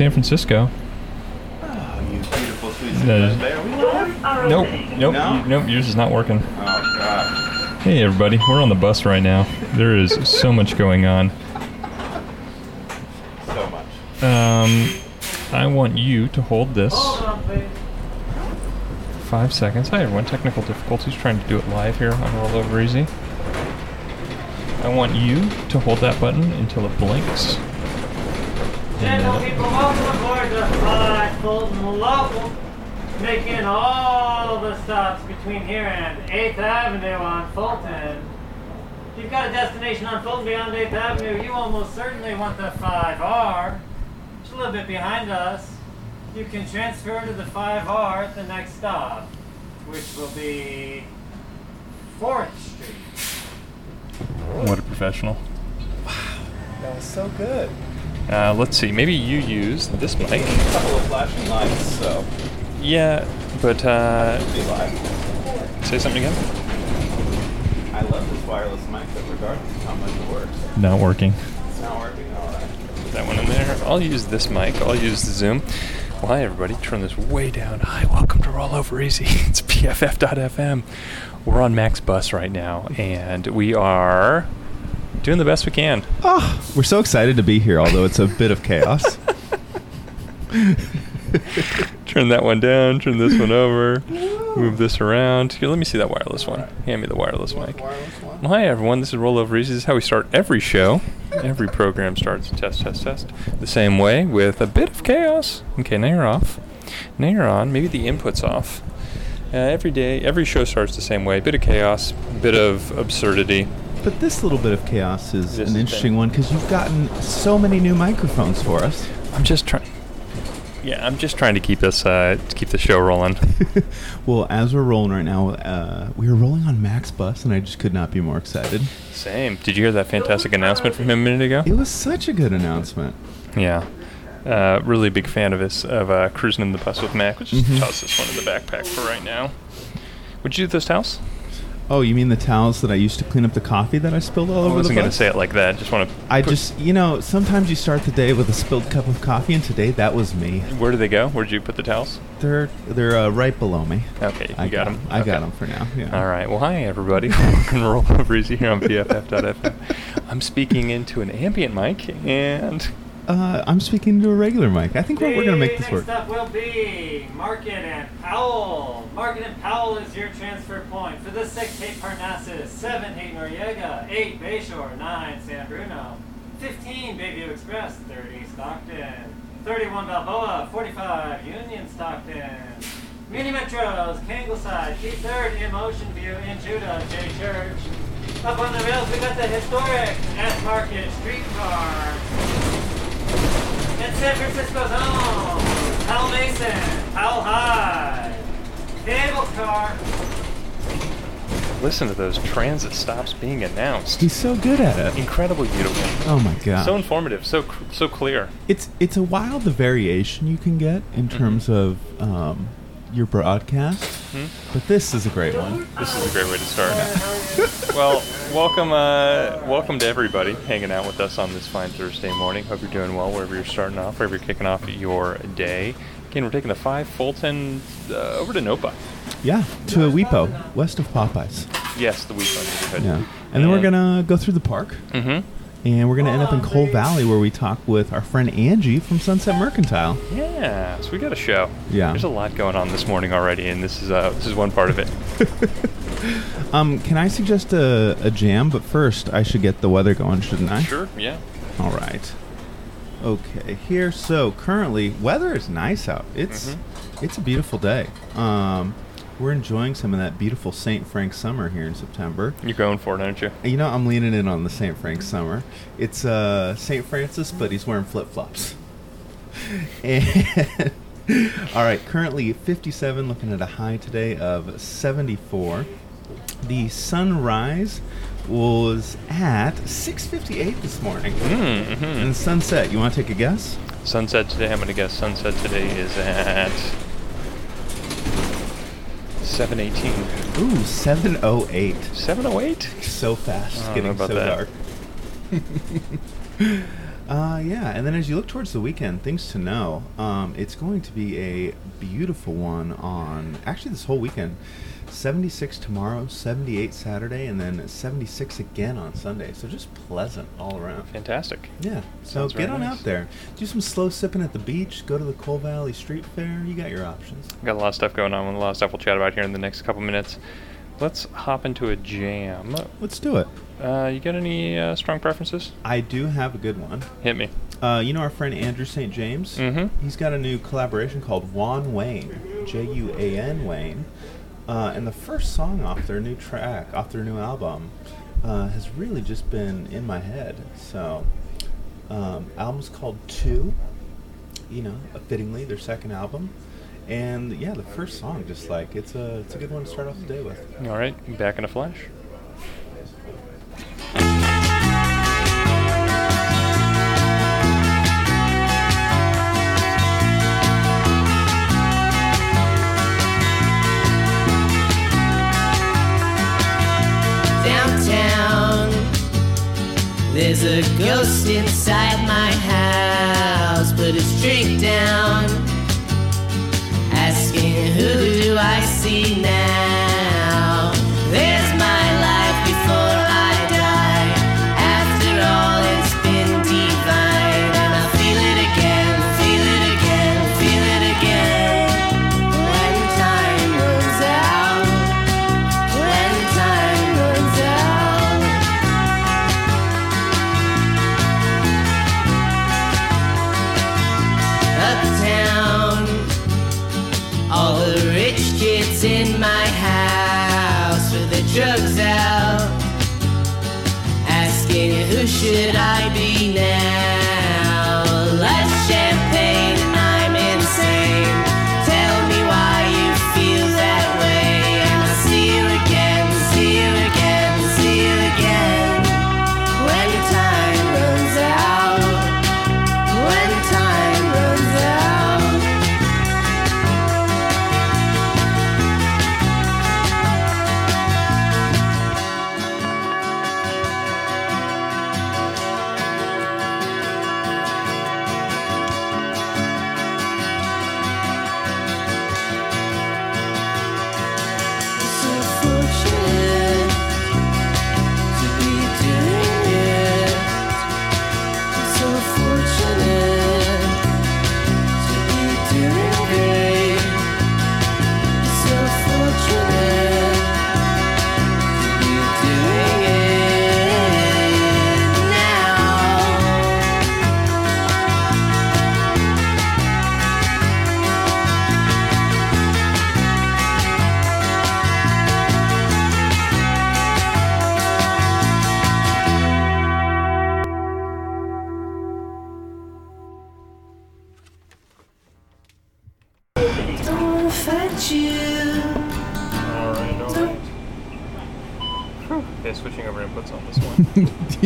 San Francisco. You beautiful sweet No. bear. Are we live? Nope, nope, No? nope. Yours is not working. Oh god. Hey, everybody, we're on the bus right now. There is so much going on. So much. Um, I want you to hold this five seconds. Hi, everyone. Technical difficulties trying to do it live here on Roll Over Easy. I want you to hold that button until it blinks. And General then- people, welcome aboard the Five Fulton Local, making all the stops between here and 8th Avenue on Fulton. If you've got a destination on Fulton beyond 8th Avenue, you almost certainly want the 5R. It's a little bit behind us. You can transfer to the 5R at the next stop, which will be 4th Street. What a professional. Wow, that was so good. Uh, let's see. Maybe you use this mic. A couple of flashing lights, so Yeah, but uh, say something again. I love this wireless mic, but regardless of how much it works, Not working. it's not working. All right. Put that one in there. I'll use this mic. I'll use the Zoom. Well, hi, everybody. Turn this way down. Hi, welcome to Roll Over Easy. It's BFF.FM. We're on Max Bus right now, and we are Doing the best we can. Oh, we're so excited to be here, although it's a bit of chaos. Turn that one down. Turn this one over. Move this around. Here, let me see that wireless one. Hand me the wireless mic. Well, hi everyone. This is Roll Over Easy. This is how we start every show. Every program starts test, test, test the same way with a bit of chaos. Okay, now you're off. Now you're on. Maybe the input's off. Uh, every day, every show starts the same way. Bit of chaos, bit of absurdity. But this little bit of chaos is This an interesting been- one because you've gotten so many new microphones for us. I'm just trying. Yeah, I'm just trying to keep us uh, to keep the show rolling. Well, as we're rolling right now, uh, we are rolling on Max Bus, and I just could not be more excited. Same. Did you hear that fantastic announcement from him a minute ago? It was such a good announcement. Yeah. Uh, really big fan of his of uh, cruising in the bus with Mac. Let's just Mhm. toss this one in the backpack for right now. Would you do this towels? Oh, you mean the towels that I used to clean up the coffee that I spilled all I over the I wasn't going to say it like that. Just want to. I just, you know, sometimes you start the day with a spilled cup of coffee, and today that was me. Where do they go? Where did you put the towels? They're they're uh, right below me. Okay, you I got them. I got them for now. Yeah. All right. Well, hi everybody. Welcome to Roll Over Easy here on BFF.fm. I'm speaking into an ambient mic, and Uh, I'm speaking to a regular mic. I think we're, we're gonna make this work. Next up will be Market and Powell. Market and Powell is your transfer point for the six Haight Parnassus, seven Haight Noriega, eight Bayshore, nine San Bruno, fifteen Bayview Express, thirty Stockton, thirty-one Balboa, forty-five Union Stockton. Mini Metros, K Ingleside, Keep Third in M Ocean View in Judah, J Church. Up on the rails, we got the historic S Market Streetcar. And San Francisco's home, Powell Mason, Powell Hyde, Cable Car. listen to those transit stops being announced. He's so good at it. Incredibly beautiful. Oh my god. So informative. So so clear. it's it's a wild the variation you can get in Mm-hmm. terms of um, your broadcast, Hmm? but this is a great one. This is a great way to start. well, welcome, uh, welcome to everybody hanging out with us on this fine Thursday morning. Hope you're doing well wherever you're starting off, wherever you're kicking off your day. Again, we're taking the five Fulton uh, over to Nopa. Yeah, to a Weepo, west of Popeyes. Yes, the weekend neighborhood. Yeah, and then we're gonna go through the park, Mm-hmm. And we're gonna end up in Cole Valley where we talk with our friend Angie from Sunset Mercantile. Yeah, so we got a show. Yeah. There's a lot going on this morning already, and this is uh, this is one part of it. Um, can I suggest a, a jam? But first, I should get the weather going, shouldn't I? Sure. Yeah. All right. Okay, here. So currently, weather is nice out. It's Mm-hmm. it's a beautiful day. Um, we're enjoying some of that beautiful St. Frank summer here in September. You're going for it, aren't you? You know, I'm leaning in on the St. Frank summer. It's uh, St. Francis, but he's wearing flip flops. And all right, currently 57, looking at a high today of 74. The sunrise was at 6:58 this morning. Mm-hmm. And sunset, you want to take a guess? Sunset today. I'm going to guess sunset today is at 7:18. Ooh, 7:08. 7:08. So fast, it's getting so about dark. uh, yeah, and then as you look towards the weekend, things to know. Um, it's going to be a beautiful one on actually this whole weekend. 76 tomorrow, 78 Saturday, and then 76 again on Sunday. So just pleasant all around. Fantastic. Yeah. So Sounds get on nice. out there. Do some slow sipping at the beach. Go to the Cole Valley Street Fair. You got your options. Got a lot of stuff going on. A lot of stuff we'll chat about here in the next couple minutes. Let's hop into a jam. Let's do it. Uh, you got any uh, strong preferences? I do have a good one. Hit me. Uh, you know our friend Andrew St. James? Mhm. He's got a new collaboration called Juan Wayne, J U A N Wayne. Uh, and the first song off their new track, off their new album, uh, has really just been in my head. So, um, album's called Two, you know, fittingly, their second album. And yeah, the first song, just like, it's a, it's a good one to start off the day with. All right, back in a flash. There's a ghost inside my house, but it's drink down. Asking who do I see now? Who should I be now?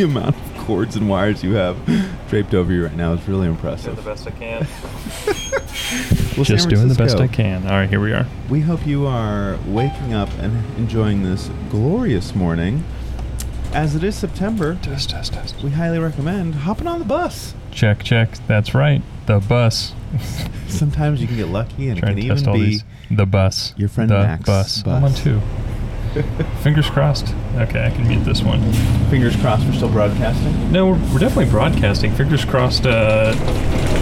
The amount of cords and wires you have draped over you right now is really Doing impressive. the best I can. Well, Just doing the best I can. All right, here we are. We hope you are waking up and enjoying this glorious morning. As it is September, Test, test, test. we highly recommend hopping on the bus. Check, check. That's right. The bus. Sometimes you can get lucky and it can to test even be these. The bus. your friend the Mac's bus. bus. I'm on two. Fingers crossed. Okay, I can mute this one. fingers crossed we're still broadcasting. No, we're, we're definitely broadcasting. Fingers crossed. Uh,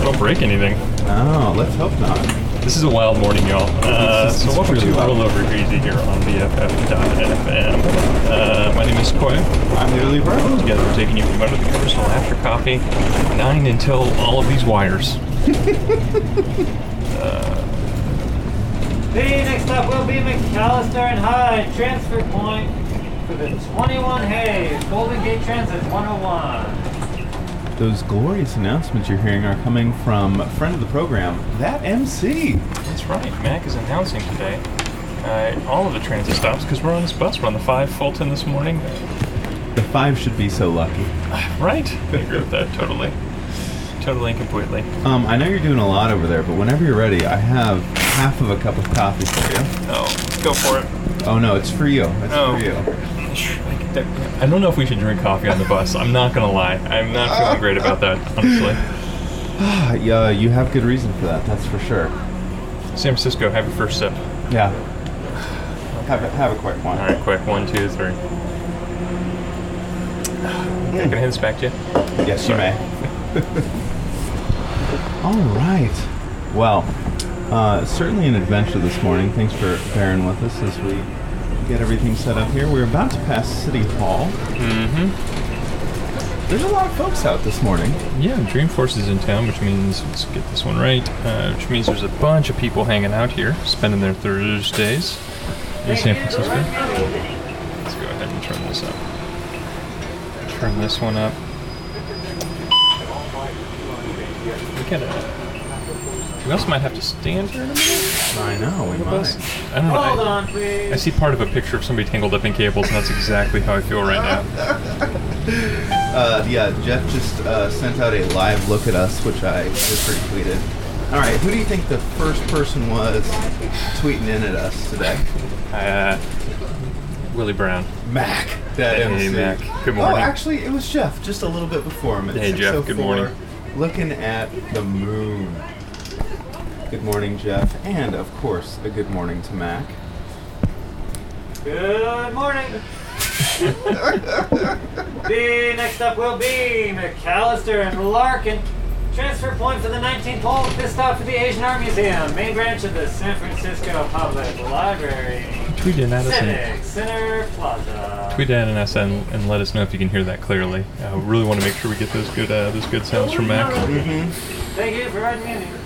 don't break anything. Oh, let's hope not. This is a wild morning, y'all. Uh, This is- so it's welcome to truly wild. Roll Over Greasy here on BFF.FM. Uh, my name is Koy. I'm newly burned. Together we're taking you from under the covers till after coffee, nine until all of these wires. The next up will be McAllister and Hyde transfer point for 21 Hayes Golden Gate Transit 101. Those glorious announcements you're hearing are coming from a friend of the program, that MC. That's right. Mac is announcing today uh, all of the transit stops because we're on this bus. We're on the 5 Fulton this morning. The five should be so lucky. Right. I agree with that totally. Totally and completely. Um, I know you're doing a lot over there, but whenever you're ready, I have half of a cup of coffee for you. Oh, go for it. Oh no, it's for you. It's Oh. for you. I don't know if we should drink coffee on the bus. I'm not gonna lie. I'm not feeling great about that, honestly. Ah, yeah, you have good reason for that. That's for sure. San Francisco, have your first sip. Yeah. Have a, have a quick one. All right, quick. One, two, three. Okay, can I hand this back to you? Yes, you may. All right. Well, uh, certainly an adventure this morning. Thanks for bearing with us as we get everything set up here. We're about to pass City Hall. Mm-hmm. There's a lot of folks out this morning. Yeah, Dreamforce is in town, which means let's get this one right. Uh, which means there's a bunch of people hanging out here, spending their Thursdays in San Francisco. Let's go ahead and turn this up. Turn this one up. We gotta. We also might have to stand here in a minute. I know, we on the bus. might. I don't know. Hold I, on, please. I see part of a picture of somebody tangled up in cables, and that's exactly how I feel right now. Uh, yeah, Jeff just uh, sent out a live look at us, which I just retweeted. All right, who do you think the first person was tweeting in at us today? Uh, Willie Brown. Mac. That Hey, MC. Mac. Good morning. Oh, actually, it was Jeff just a little bit before him. At Hey, Jeff, good morning. Looking at the moon. Good morning, Jeff. And, of course, a good morning to Mac. Good morning. the next up will be McAllister and Larkin. Transfer point for the 19 Polk. This stop for the Asian Art Museum, main branch of the San Francisco Public Library. Tweet in at us Civic Center Plaza. tweet in at us and, and let us know if you can hear that clearly. Uh, we really want to make sure we get those good uh, those good sounds from Mac. Thank you for writing me in.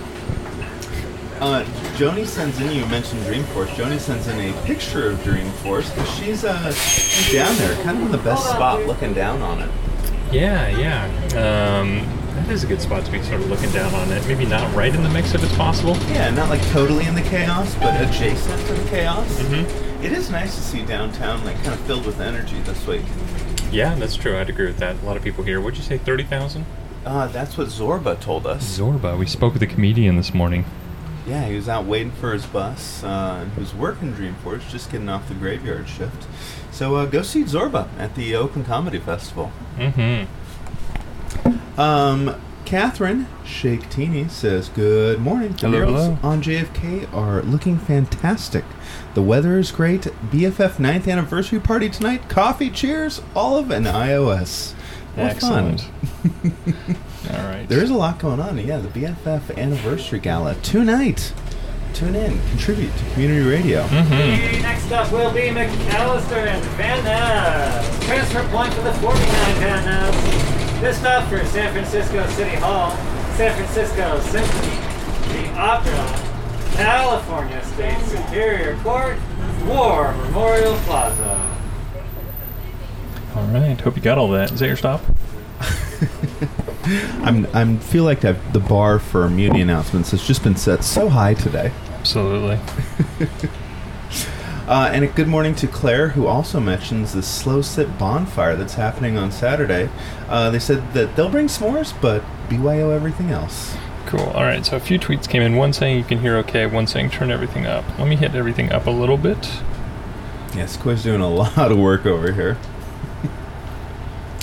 Uh, Joni sends in, you mentioned Dreamforce. Joni sends in a picture of Dreamforce because she's, uh, she's down there, kind of in the best on, spot dude. looking down on it. Yeah, yeah. Um, that is a good spot to be sort of looking down on it. Maybe not right in the mix if it's possible. Yeah, not like totally in the chaos, but adjacent to the chaos. Mm-hmm. It is nice to see downtown like kind of filled with energy this week. Yeah, that's true. I'd agree with that. A lot of people here. What'd you say, 30,000? Uh, that's what Zorba told us. Zorba. We spoke with a comedian this morning. Yeah, he was out waiting for his bus. Uh, he was working Dreamforce, just getting off the graveyard shift. So uh, go see Zorba at the Oakland Comedy Festival. Mm-hmm. Um, Catherine Shake Teeny says, Good morning. The Hello, hello. on JFK are looking fantastic. The weather is great. BFF 9th anniversary party tonight. Coffee, cheers, olive, and iOS. Excellent. Fun. All right. There is a lot going on. Yeah, the BFF anniversary gala tonight. Tune in, contribute to community radio. Mm-hmm. Next up will be McAllister and Van Ness. Transfer point for the 49 Van Ness. This stop for San Francisco City Hall, San Francisco Symphony, the Opera, California State Superior Court, War Memorial Plaza. All right. Hope you got all that. Is that your stop? I'm I'm feel like I've, the bar for muni announcements has just been set so high today. Absolutely. Uh, and a good morning to Claire, who also mentions the slow sip bonfire that's happening on Saturday. Uh, they said that they'll bring s'mores, but BYO everything else. Cool. All right. So a few tweets came in. One saying you can hear okay. One saying turn everything up. Let me hit everything up a little bit. Yes, Quiz doing a lot of work over here.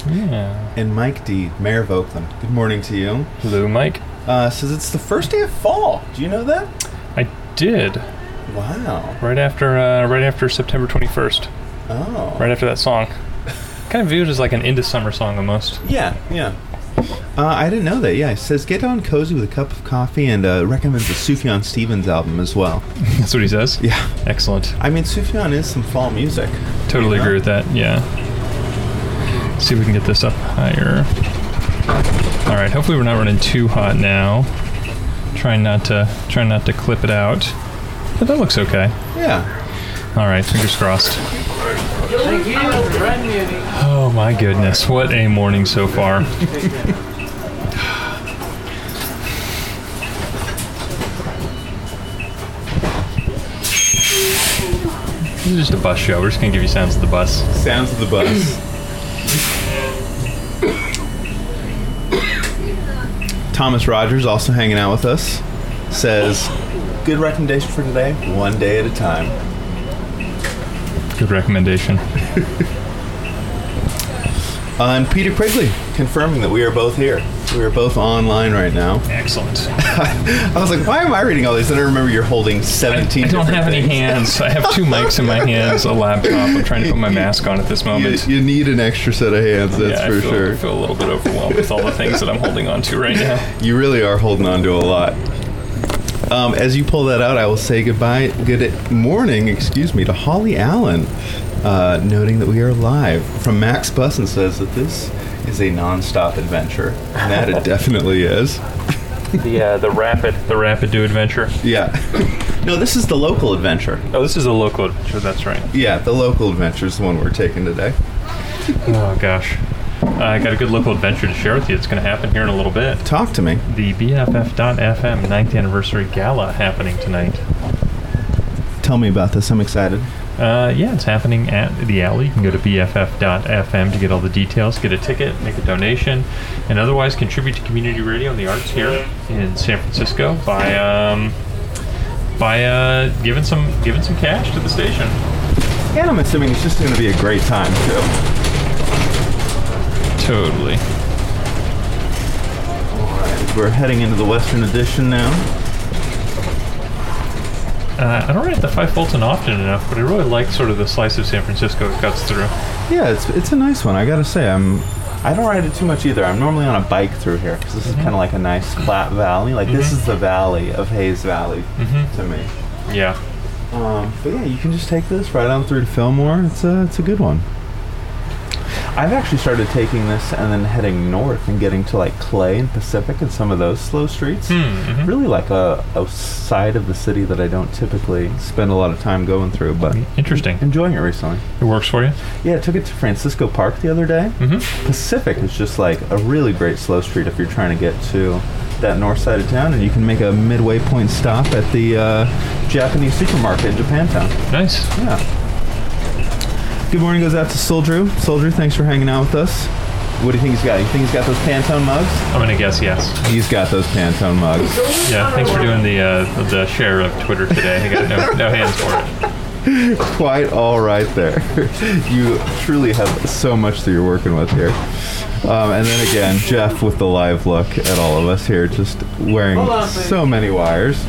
Yeah. And Mike D, Mayor of Oakland. Good morning to you. Hello, Mike. Uh, says it's the first day of fall. Do you know that? I did Wow. right after uh, right after September 21st. Oh. Right after that song. kind of viewed as like an into summer song almost. Yeah, yeah. Uh, I didn't know that. Yeah, it says get on cozy with a cup of coffee and uh, recommends the Sufjan Stevens album as well. That's what he says. Yeah. Excellent. I mean, Sufjan is some fall music. Totally Yeah. agree with that. Yeah. See if we can get this up higher. All right. Hopefully we're not running too hot now. Trying not to trying not to clip it out. But that looks okay. Yeah. All right. Fingers crossed. Thank you, Red Muni. Oh my goodness! What a morning so far. This is just a bus show. We're just gonna give you sounds of the bus. Sounds of the bus. Thomas Rogers also hanging out with us says, "Good recommendation for today. One day at a time." Good recommendation. Uh, and Peter Quigley confirming that we are both here. We are both online right now. Excellent. I was like, "Why am I reading all these?" And I remember you're holding 17. I don't different have any hands. I have two mics in my hands, a laptop. I'm trying to put my mask on at this moment. you need an extra set of hands, that's yeah, for I feel, sure. I feel a little bit overwhelmed with all the things that I'm holding on to right now. You really are holding on to a lot. Um, as you pull that out, I will say goodbye, good morning, excuse me, to Holly Allen, uh, noting that we are live. From Max Bussin says that this is a non-stop adventure, and that it definitely is. The uh, the rapid the rapid do adventure. Yeah. No, this is the local adventure. Oh, this is a local adventure. That's right. Yeah, the local adventure is the one we're taking today. Oh gosh, I got a good local adventure to share with you. It's going to happen here in a little bit. Talk to me. The BFF.FM 9th anniversary gala happening tonight. Tell me about this. I'm excited. Uh, yeah, it's happening at the alley. You can go to BFF.FM to get all the details, get a ticket, make a donation, and otherwise contribute to community radio and the arts here in San Francisco by um, by uh, giving some giving some cash to the station. And I'm assuming it's just going to be a great time, too. Totally. All right, We're heading into the Western Edition now. Uh, I don't ride the Five Fulton often enough, but I really like sort of the slice of San Francisco it cuts through. Yeah, it's it's a nice one. I gotta say, I'm. I don't ride it too much either. I'm normally on a bike through here because this is kind of like a nice flat valley. Like this is the valley of Hayes Valley to me. Yeah. Um, but yeah, you can just take this right on through to Fillmore. It's a it's a good one. I've actually started taking this and then heading north and getting to like Clay and Pacific and some of those slow streets. Hmm, mhm. Really like a, a side of the city that I don't typically spend a lot of time going through, but Interesting. enjoying it recently. It works for you. Yeah, I took it to Francisco Park the other day. Mm-hmm. Pacific is just like a really great slow street if you're trying to get to that north side of town, and you can make a midway point stop at the uh, Japanese supermarket in Japantown. Nice. Yeah. Good morning goes out to Soldier. Soldier, thanks for hanging out with us. What do you think he's got? You think he's got those Pantone mugs? I'm gonna guess yes. He's got those Pantone mugs. Yeah. Thanks for doing the uh, the share of Twitter today. I got no, no hands for it. Quite all right there. you truly have so much that you're working with here. Um, and then again, Jeff with the live look at all of us here, just wearing on, so many wires.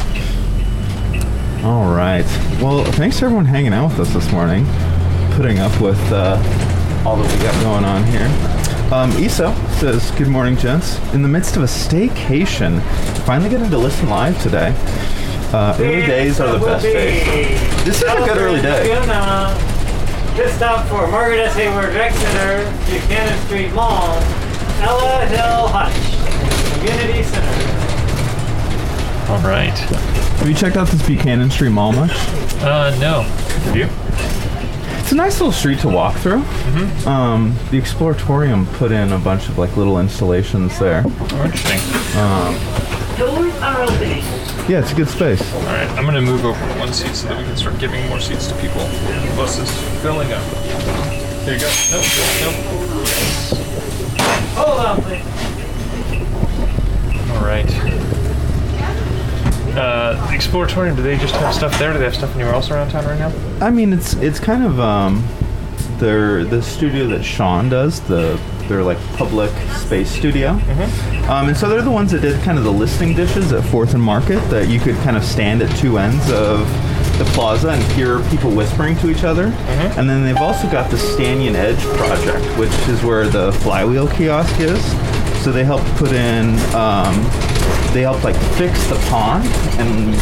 All right. Well, thanks to everyone hanging out with us this morning, putting up with uh, all that we got going on here. Um, Iso says, Good morning, gents. In the midst of a staycation, finally getting to listen live today. Uh, early days are the best days. This is a good early day. Good stop for Margaret S. Hayward Rec Center, Buchanan Street Mall, Ella Hill Hutch, Community Center. All right. Have you checked out this Buchanan Street Mall much? Uh, no. Have you? It's a nice little street to walk through. Um, the Exploratorium put in a bunch of like little installations there. Oh, interesting. Doors are opening. Yeah, it's a good space. All right. I'm gonna move over one seat so that we can start giving more seats to people. The bus is filling up. There you go. Nope. Nope. Hold on, please. All right. Uh, Exploratorium. Do they just have stuff there? Do they have stuff anywhere else around town right now? I mean, it's it's kind of um, their the studio that Sean does the their like public space studio. Um, and so they're the ones that did kind of the listing dishes at Fourth and Market that you could kind of stand at two ends of the plaza and hear people whispering to each other. And then they've also got the Stanyan Edge project, which is where the flywheel kiosk is. So they helped put in, um, they helped like fix the pond and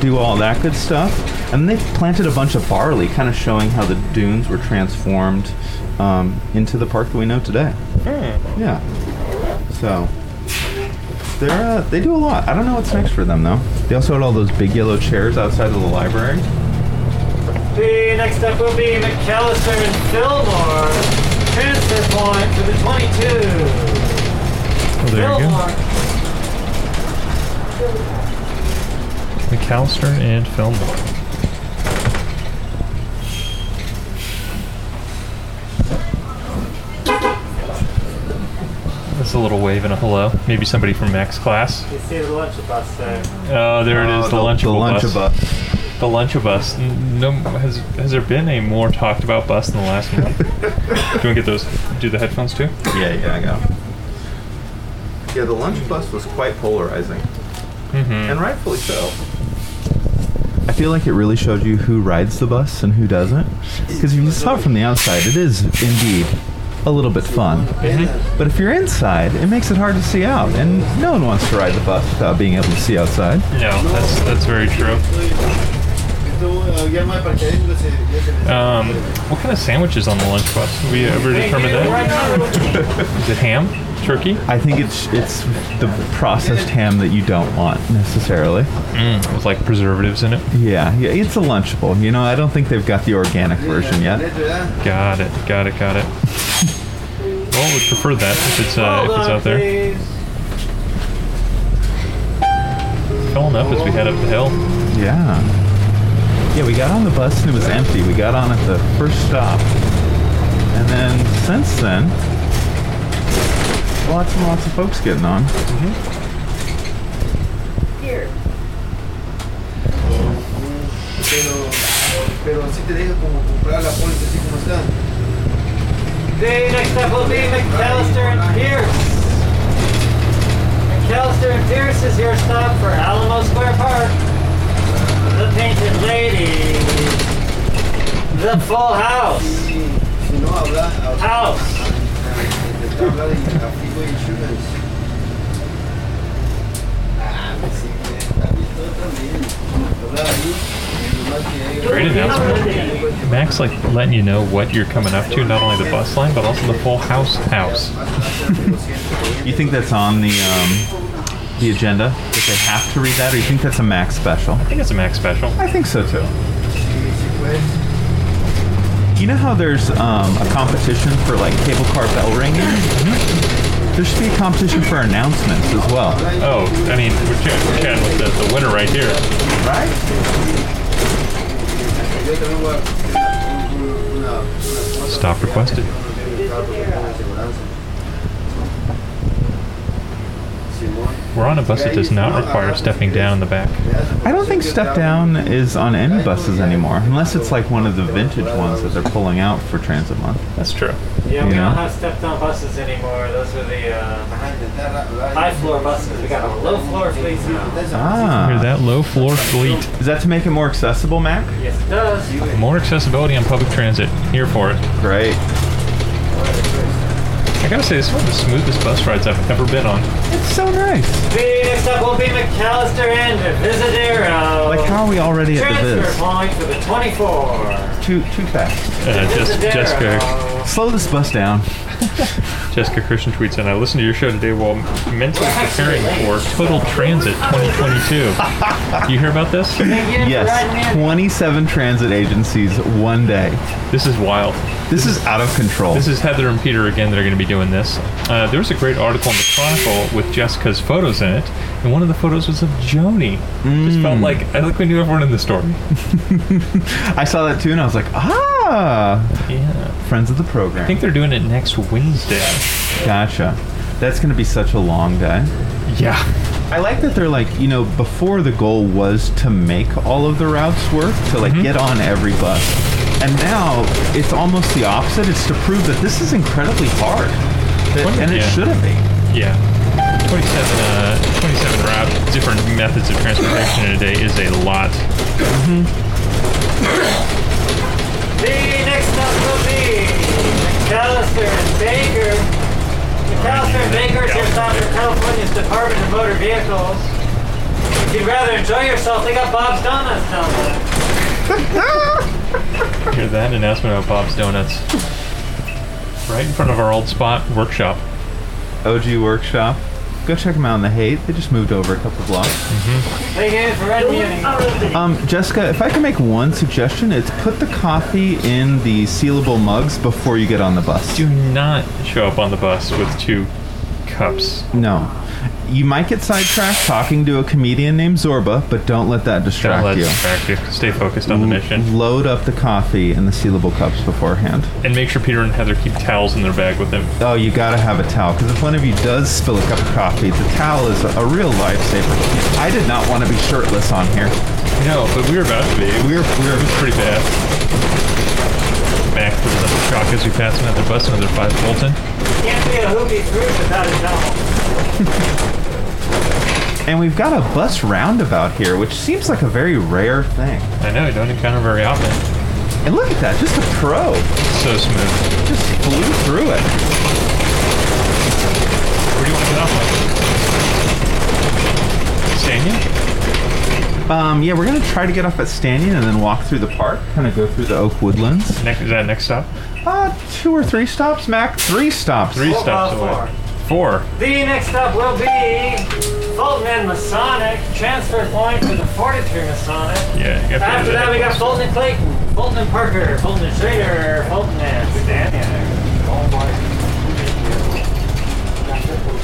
do all that good stuff. And they planted a bunch of barley, kind of showing how the dunes were transformed um, into the park that we know today. Yeah. So they're uh, they do a lot. I don't know what's next for them though. They also had all those big yellow chairs outside of the library. The next up will be McAllister and Fillmore. Transfer point for the 22. Oh, there you go. McAllister and Fillmore. That's a little wave and a hello. Maybe somebody from Max class. You see the lunch bus there. Oh, there it is. The, Uh, the Lunchable bus. Lunchabus. The Lunchabus. N- No, has has there been a more talked about bus in the last month? do you want to get those? Do the headphones too? Yeah, yeah, I got. 'em. Yeah, the lunch bus was quite polarizing, Mm-hmm. and rightfully so. I feel like it really showed you who rides the bus and who doesn't. Because if you saw it from the outside, it is indeed a little bit fun. But if you're inside, it makes it hard to see out, and no one wants to ride the bus without being able to see outside. No, that's that's very true. Um, what kind of sandwiches on the lunch bus? Have we ever determined that? Is it ham, turkey? I think it's it's the processed ham that you don't want necessarily. Mm, with like preservatives in it. Yeah, yeah, it's a lunchable. You know, I don't think they've got the organic version yet. Got it, got it, got it. well, we prefer that if it's uh, if it's out there. Filling up as we head up the hill. Yeah. Yeah, we got on the bus and it was empty. We got on at the first stop. And then since then, lots and lots of folks getting on. Pero, pero sí te deja como comprar la póliza así como está. The next up will be McAllister and Pierce. McAllister and Pierce is your stop for Alamo Square Park. The Painted Lady. The Full House. Si, si no habla, habla House. intentar hablar de Afigo Insurance. Ah, pues sí, que está bien, todo está Great announcement. Max like letting you know what you're coming up to, not only the bus line, but also the full house house. You think that's on the um, the agenda? That they have to read that, or you think that's a Max special? I think it's a Max special. I think so too. You know how there's um, a competition for like cable car bell ringing? There should be a competition for announcements as well. Oh, I mean, we're ch- we're chatting with the, the winner right here. Right? Stop requested. We're on a bus that does not require stepping down in the back. I don't think step down is on any buses anymore, unless it's like one of the vintage ones that they're pulling out for Transit Month. That's true. Yeah, we You know? don't have step-down buses anymore. Those are the uh, high-floor buses. We got a low-floor fleet now. Hear Ah, that low floor fleet. is that to make it more accessible, Mac? Yes, it does. More accessibility on public transit. Here for it. Great. I gotta say, this is one of the smoothest bus rides I've ever been on. It's so nice. The next up will be McAllister and Visadero. Like how are we already at the Transfer Viz? point for the 24. Too too fast. Uh, just, Visadero. Jessica, Slow this bus down. Jessica Christian tweets in, I listened to your show today while mentally preparing for Total Transit 2022. you hear about this? Thank you for riding Yes, 27 transit agencies one day. This is wild. This is out of control. This is Heather and Peter again that are going to be doing this. Uh, there was a great article in the Chronicle with Jessica's photos in it, and one of the photos was of Joni. Just felt like I like we knew everyone in the story. I saw that too, and I was like, ah, Yeah. friends of the program. I think they're doing it next Wednesday. Gotcha. That's going to be such a long day. Yeah. I like that they're like, you know, before the goal was to make all of the routes work, to like get on every bus. And now it's almost the opposite. It's to prove that this is incredibly hard. That- and it Yeah. shouldn't be. Yeah. 27, uh, 27 route, different methods of transportation in a day is a lot. The next up will be McAllister and Baker. McAllister and Baker is here stop for California's Department of Motor Vehicles. If you'd rather enjoy yourself, they got Bob's Donuts down there. Hear that announcement about Bob's Donuts. Right in front of our old spot, workshop. OG Workshop. Go check them out in the Haight. They just moved over a couple blocks. Thank you for red meeting. Um, Jessica, if I can make one suggestion, it's put the coffee in the sealable mugs before you get on the bus. Do not show up on the bus with two cups. No. You might get sidetracked talking to a comedian named Zorba, but don't let that distract Don't let you. distract you. Stay focused on the mission. Load up the coffee in the sealable cups beforehand. And make sure Peter and Heather keep towels in their bag with them. Oh, you gotta have a towel, because if one of you does spill a cup of coffee, the towel is a, real lifesaver. I did not want to be shirtless on here. No, but we were about to be. We were, we It was pretty bad. Mac was another shock as we pass another bus, another five Fulton. Can't be a without a and we've got a bus roundabout here, which seems like a very rare thing. I know, you don't encounter very often. And look at that, just a pro So smooth. just flew through it. Where do you want to get off of? Um, yeah, we're gonna try to get off at Stanyan and then walk through the park, kind of go through the oak woodlands. Next, is that next stop? Uh, two or three stops, Mac. Three stops. Three Four, stops uh, away. Four. The next stop will be Fulton and Masonic. Transfer point for the 43 Masonic. Yeah. You have to After do that, we got Fulton and Clayton, Fulton and Parker, Fulton and Shrader, Fulton and Stanyan.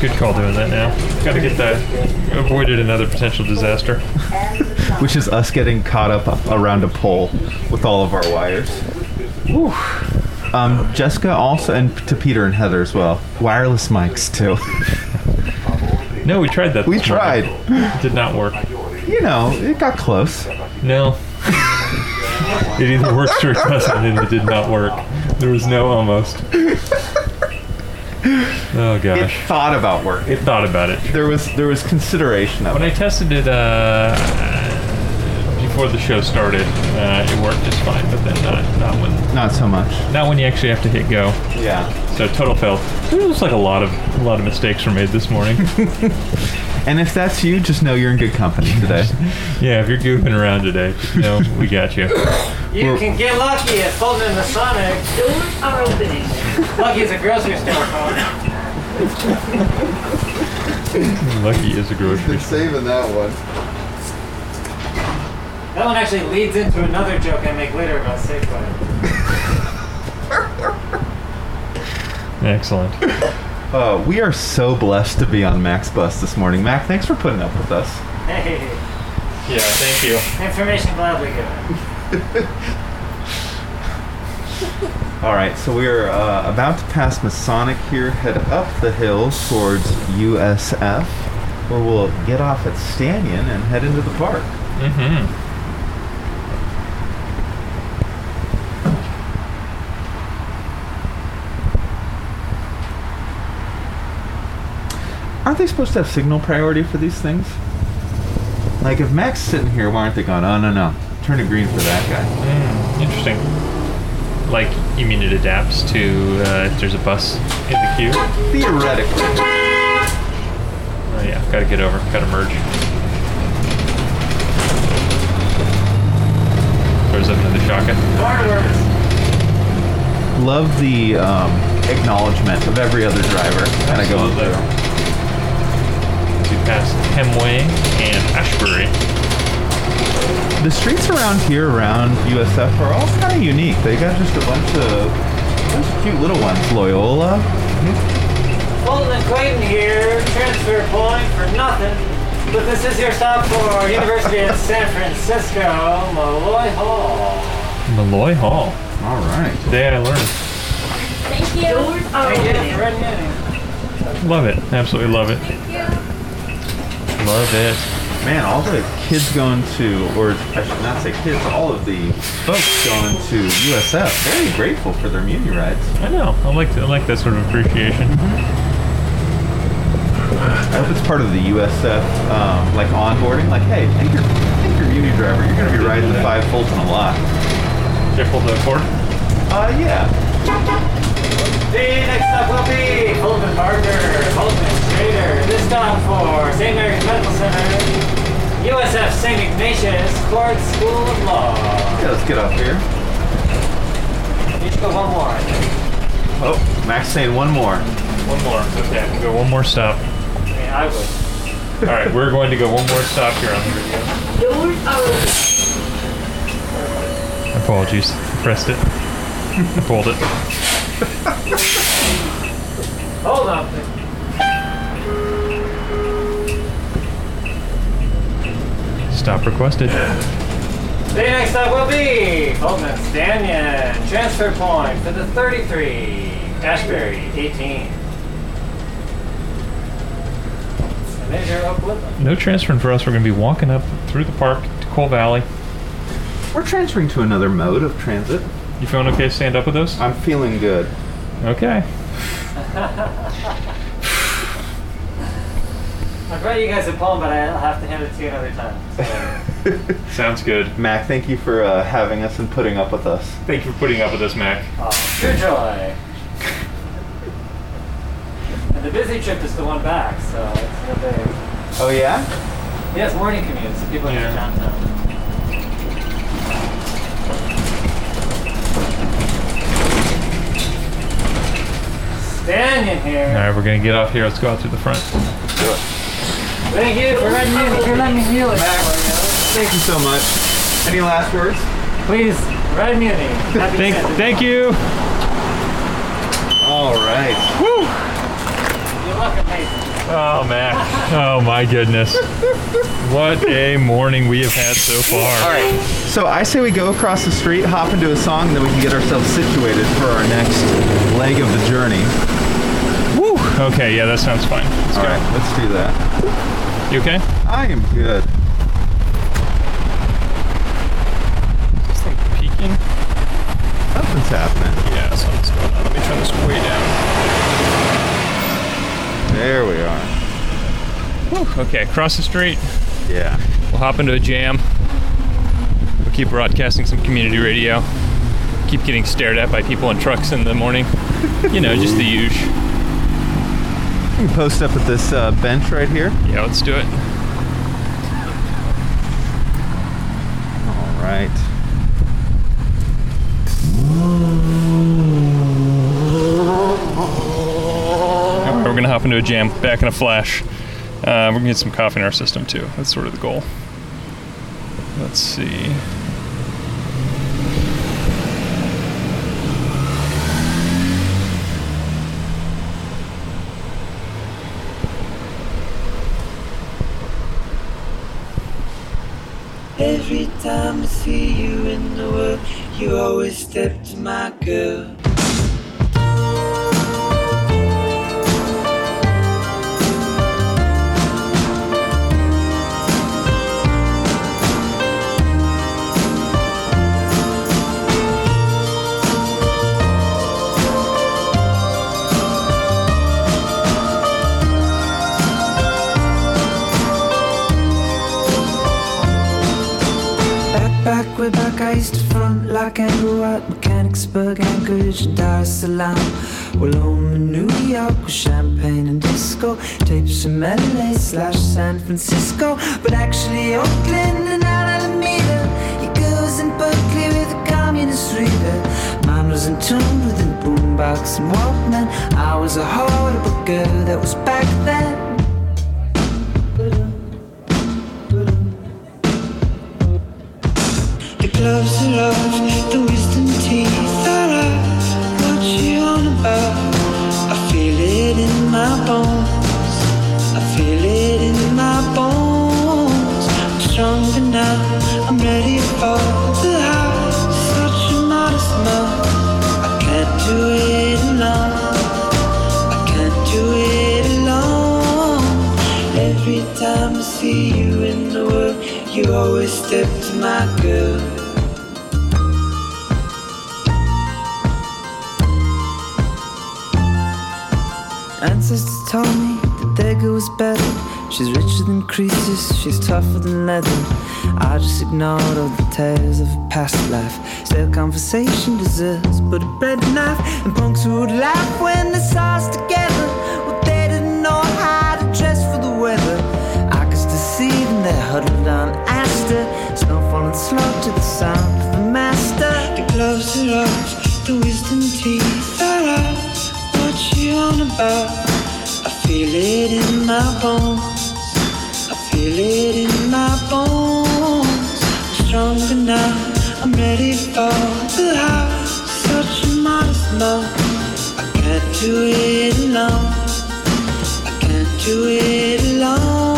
Good call doing that now. Got to get that. Avoided another potential disaster. Which is us getting caught up around a pole with all of our wires. Whew. Um, Jessica also, and to Peter and Heather as well. Wireless mics too. No, we tried that. We tried. It did not work. You know, it got close. No. it either works or it doesn't, and it did not work. There was no almost. Oh gosh. It thought about work. It thought about it. There was there was consideration of When it. I tested it uh, before the show started, uh, it worked just fine. But then not not when Not so much. not when you actually have to hit go. Yeah. So total fail. It looks like a lot of a lot of mistakes were made this morning. And if that's you, just know you're in good company today. Yeah, if you're goofing around today, no, we got you. You We're- can get lucky at Fulton and the Sonic. Doors are opening. Lucky is a grocery store phone. Lucky is a grocery Been saving that one. That one actually leads into another joke I make later about Safeway. Excellent. Uh, we are so blessed to be on Max Bus this morning. Mac, thanks for putting up with us. Hey, Yeah, thank you. information gladly given. All right, so we're uh, about to pass Masonic here, head up the hill towards USF, where we'll get off at Stanion and head into the park. Mm-hmm. Aren't they supposed to have signal priority for these things? Like, if Mac's sitting here, why aren't they going, oh, no, no, turn it green for that guy? Mm, interesting. Like, you mean it adapts to uh, if there's a bus in the queue? Theoretically. Oh yeah, gotta get over, gotta merge. Throws up another shotgun. Fireworks. Love the um, acknowledgement of every other driver kind of going through. We passed Hemway and Ashbury. The streets around here, around USF, are all kind of unique. They got just a bunch of, bunch of cute little ones. Loyola. Fulton and Clayton here, transfer point for nothing. But this is your stop for University of San Francisco, Malloy Hall. Malloy Hall. All right. Today I learned. Thank you. Doors Thank you opening. for Red Manning. Love it. Absolutely love it. Love it. Man, all the kids going to, or I should not say kids, all of the folks going to USF, very grateful for their muni rides. I know. I like I like that sort of appreciation. I hope it's part of the USF, um, like onboarding. Like, hey, thank your, thank your muni driver. You're going to be riding the five Fulton a lot. Careful the cord. Uh, yeah. The next stop will be Fulton Parker, Fulton Schrader. This stop for St. Mary's Medical Center, USF St. Ignatius Court School of Law. Yeah, let's get up here. Each go one more. I think. Oh, Max saying one more. One more. Okay, we'll go one more stop. I I would. All right, we're going to go one more stop here on the radio. Doors are opening. Apologies. I pressed it. I pulled it. Hold up. Stop requested. The next stop will be Fulton Stanion. Transfer point for the 33. Ashbury, 18. And there's your Oak No transferring for us. We're going to be walking up through the park to Coal Valley. We're transferring to another mode of transit. You feeling okay to stand up with us? I'm feeling good. Okay. I brought you guys a poem, but I'll have to hand it to you another time. Sounds good. Mac, thank you for uh, having us and putting up with us. Thank you for putting up with us, Mac. Oh, true joy. and the busy trip is the one back, so it's no big. Oh yeah? Yes, morning commutes. People Yeah. in downtown. Stanion All here. All right, we're going to get off here. Let's go out through the front. Thank you for letting me, for letting me feel it. Thank you so much. Any last words? Please, Red Muni. Happy Thank, thank you. All right. Woo! You look amazing. Oh, Mac. Oh, my goodness. What a morning we have had so far. All right. So I say we go across the street, hop into a song, and then we can get ourselves situated for our next leg of the journey. Woo. Okay, yeah, that sounds fine. Let's All go. right, let's do that. You okay? I am good. This thing peaking? Something's happening. Yeah, something's going on. Let me turn this way down. There we are. Whew. Okay, across the street. Yeah. We'll hop into a jam. We'll keep broadcasting some community radio. Keep getting stared at by people in trucks in the morning. You know, just the usual. You can post up at this uh, bench right here. Yeah, let's do it. All right. All right, we're gonna hop into a jam back in a flash. Uh, we're gonna get some coffee in our system too. That's sort of the goal. Let's see. Every time I see you in the world, you always step to my girl. Way back, I used to front like White Mechanicsburg, Anchorage, Dar es Salaam. Well, home in New York with champagne and disco. Tapes from LA slash San Francisco. But actually, Oakland and Alameda. He goes in Berkeley with a communist reader. Mine was in tune with a boombox and Walkman. I was a horrible girl that was back then. You on about? I feel it in my bones. I feel it in my bones. So strong and now. I'm ready for the wood, you in the world you always step to my girl. Ancestors told me that their girl was better. She's richer than Croesus, she's tougher than leather. I just ignored all the tales of a past life. Still, conversation deserves but a bread knife. And punks who would laugh when they saw us together. Well, they didn't know how to dress for the weather. I could still see them there huddled on Astor. Snow falling slow to the sound of the master. The gloves are off, the wisdom teeth are out. What you on about? I feel it in my bones. I feel it in my bones. I'm stronger now. I'm ready for the house. Such a modest mouth. I can't do it alone. I can't do it alone.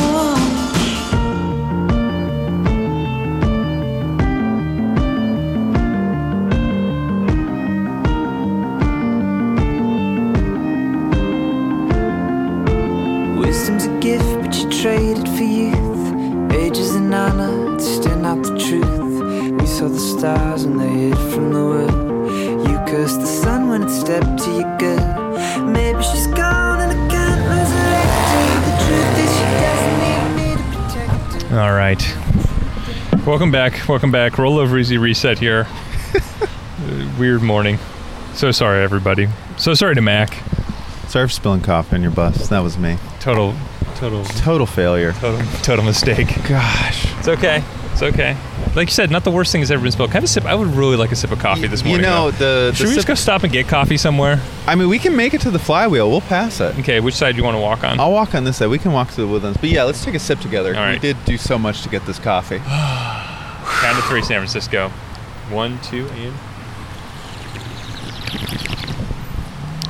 Stars when they hid from the world. You cursed the sun when it stepped to your girl. Maybe she's gone and I can't resurrect her. The truth is, she doesn't need me to protect her. All right. Welcome back. Welcome back. Roll over easy reset here. Weird morning. So sorry, everybody. So sorry to Mac. Sorry for spilling coffee on your bus. That was me. Total, total, Total failure. total, total mistake. Gosh. It's okay. It's okay. Like you said, not the worst thing has ever been spilled. Can I have a sip? I would really like a sip of coffee this morning. You know, though. the, Should the we just sip- go stop and get coffee somewhere? I mean, we can make it to the flywheel. We'll pass it. Okay, which side do you want to walk on? I'll walk on this side. We can walk to the woodlands. But yeah, let's take a sip together. All right. We did do so much to get this coffee. Count to three, San Francisco. One, two, and.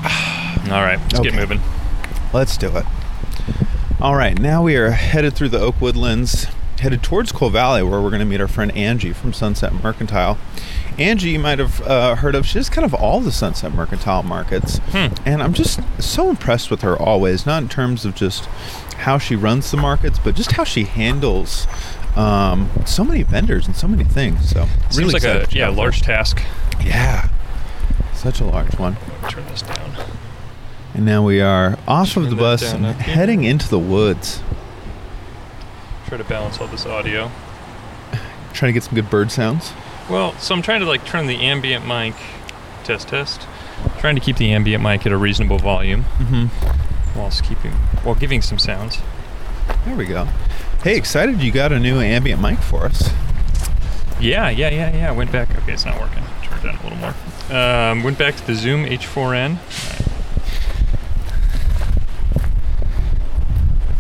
All right, let's get Okay. moving. Let's do it. All right, now we are headed through the Oak Woodlands, headed towards Coal Valley, where we're going to meet our friend Angie from Sunset Mercantile. Angie, you might have uh, heard of. She does kind of all the Sunset Mercantile markets, Hmm. and I'm just so impressed with her always. Not in terms of just how she runs the markets, but just how she handles um, so many vendors and so many things. So Seems really like a yeah chat with her. large task. Yeah, such a large one. Turn this down. And now we are off of the bus and heading into the woods. Try to balance all this audio. Trying to get some good bird sounds. Well, so I'm trying to like turn the ambient mic, test test. Trying to keep the ambient mic at a reasonable volume. Mm-hmm. whilst keeping while giving some sounds. There we go. Hey, excited you got a new ambient mic for us. Yeah, yeah, yeah, yeah. Went back. Okay, it's not working. Turn it down a little more. Um, went back to the Zoom H4n.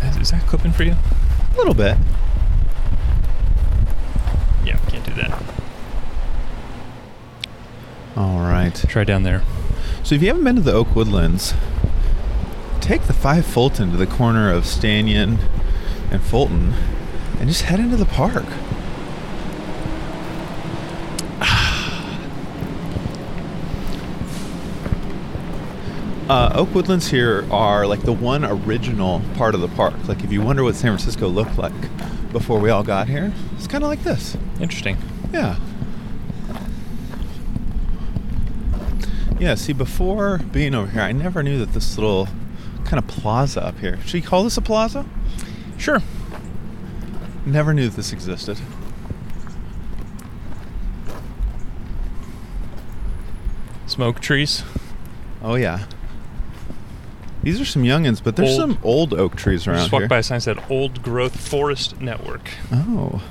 Alright. Is, is that clipping for you? A little bit. Yeah, can't do that. All right. Try down there. So if you haven't been to the Oak Woodlands, take the 5 Fulton to the corner of Stanyon and Fulton and just head into the park. Uh, Oak Woodlands here are like the one original part of the park. Like if you wonder what San Francisco looked like before we all got here, it's kind of like this. Interesting. Yeah. Yeah, see, before being over here, I never knew that this little kind of plaza up here. Should you call this a plaza? Sure. Never knew that this existed. Smoke trees. Oh, yeah. These are some youngins, but there's Old. some old oak trees around here. Just walked here. by a sign that said Old Growth Forest Network. Oh.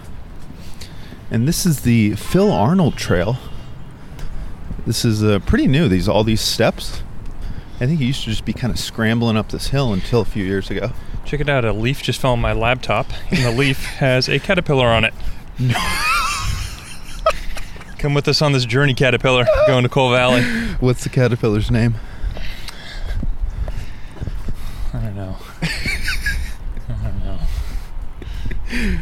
And this is the Phil Arnold Trail. This is uh, pretty new. These all these steps. I think it used to just be kind of scrambling up this hill until a few years ago. Check it out. A leaf just fell on my laptop, and the leaf has a caterpillar on it. Come with us on this journey, caterpillar, going to Coal Valley. What's the caterpillar's name? I don't know. I don't know.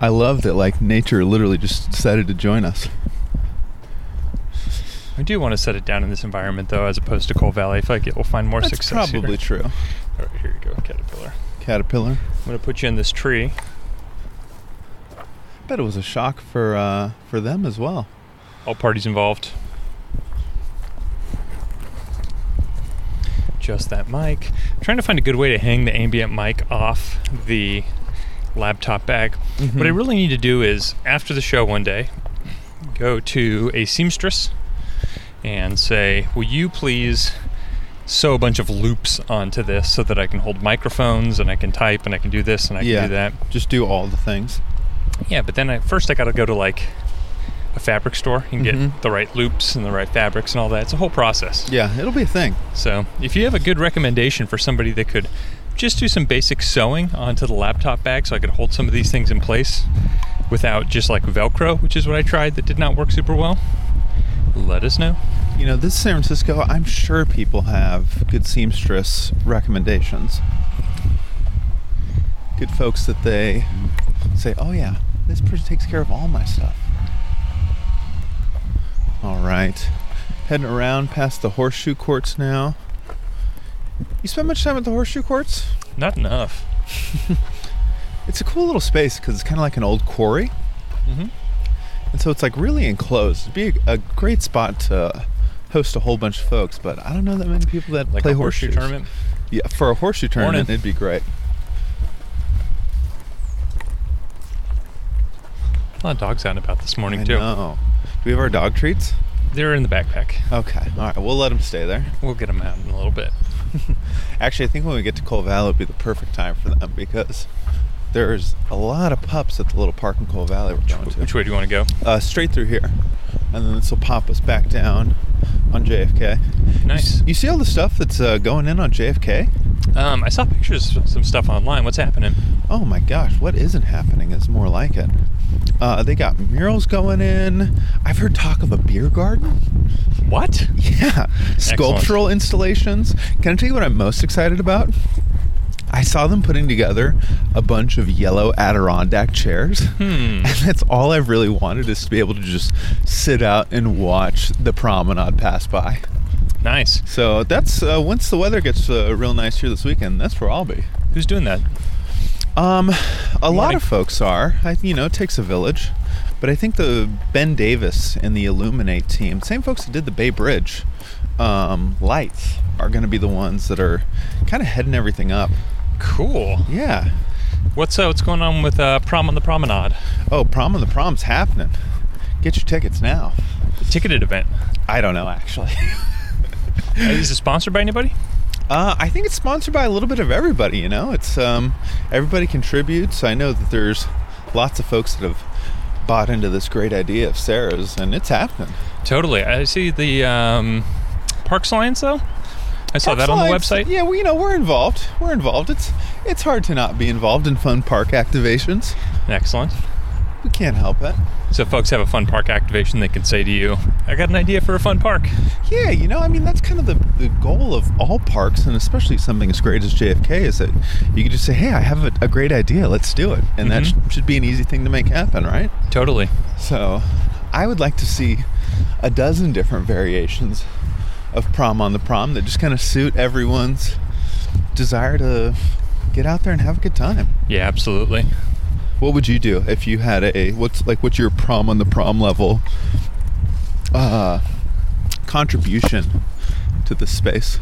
I love that like nature literally just decided to join us. I do want to set it down in this environment, though, as opposed to Coal Valley. If I feel like it will find more success. That's success. probably here. true. All right, here you go, caterpillar. Caterpillar. I'm gonna put you in this tree. I bet it was a shock for uh, for them as well. All parties involved. Just that mic. trying to find a good way to hang the ambient mic off the laptop bag. Mm-hmm. What I really need to do is, after the show one day, go to a seamstress and say, Will you please sew a bunch of loops onto this so that I can hold microphones and I can type and I can do this and I yeah, can do that? Just do all the things. Yeah, but then I first I got to go to like a fabric store and get Mhm. the right loops and the right fabrics and all that. It's a whole process. Yeah, it'll be a thing. So if you have a good recommendation for somebody that could just do some basic sewing onto the laptop bag so I could hold some of these things in place without just like Velcro, which is what I tried that did not work super well, let us know. You know, this is San Francisco. I'm sure people have good seamstress recommendations. Good folks that they say, "Oh yeah, this person takes care of all my stuff." All right, heading around past the horseshoe courts now. You spend much time at the horseshoe courts? Not enough. It's a cool little space because it's kind of like an old quarry. Mhm. And so it's like really enclosed. It'd be a, a great spot to host a whole bunch of folks, but I don't know that many people that Like play a horseshoe tournament. Yeah, for a horseshoe tournament, Morning. it'd be great. A lot of dogs out and about this morning I too. know. Do we have our dog treats? They're in the backpack. Okay. All right. We'll let them stay there. We'll get them out in a little bit. Actually, I think when we get to Coal Valley, it'd be the perfect time for them because there's a lot of pups at the little park in Coal Valley we're going to. Which way do you want to go? Uh, straight through here, and then this will pop us back down on JFK. Nice. You see all the stuff that's uh, going in on JFK? Um, I saw pictures of some stuff online. What's happening? Oh my gosh, what isn't happening is more like it. Uh, they got murals going in. I've heard talk of a beer garden. What? Yeah, sculptural installations. Can I tell you what I'm most excited about? I saw them putting together a bunch of yellow Adirondack chairs. Hmm. And that's all I've really wanted is to be able to just sit out and watch the promenade pass by. Nice. So that's uh, once the weather gets uh, real nice here this weekend, that's where I'll be. Who's doing that? Um, a lot of folks are. I, you know, it takes a village. But I think the Ben Davis and the Illuminate team, same folks that did the Bay Bridge um, lights, are going to be the ones that are kind of heading everything up. Cool. Yeah. What's uh, what's going on with uh, prom on the promenade? Oh, prom on the prom's happening. Get your tickets now. The ticketed event. I don't know actually. Is it sponsored by anybody? Uh, I think it's sponsored by a little bit of everybody. You know, it's um, everybody contributes. I know that there's lots of folks that have bought into this great idea of Sarah's, and it's happening. Totally. I see the um, Parks Alliance though. I saw that on the website. Yeah, well, you know, we're involved. We're involved. It's it's hard to not be involved in fun park activations. Excellent. We can't help it. So, folks have a fun park activation, they can say to you, "I got an idea for a fun park." Yeah, you know, I mean, that's kind of the, the goal of all parks, and especially something as great as JFK, is that you can just say, hey, I have a, a great idea, let's do it. And that sh- should be an easy thing to make happen, right? Totally. So I would like to see a dozen different variations of prom on the prom that just kind of suit everyone's desire to get out there and have a good time. Yeah, absolutely. What would you do if you had a what's like what's your prom on the prom level uh contribution to this space?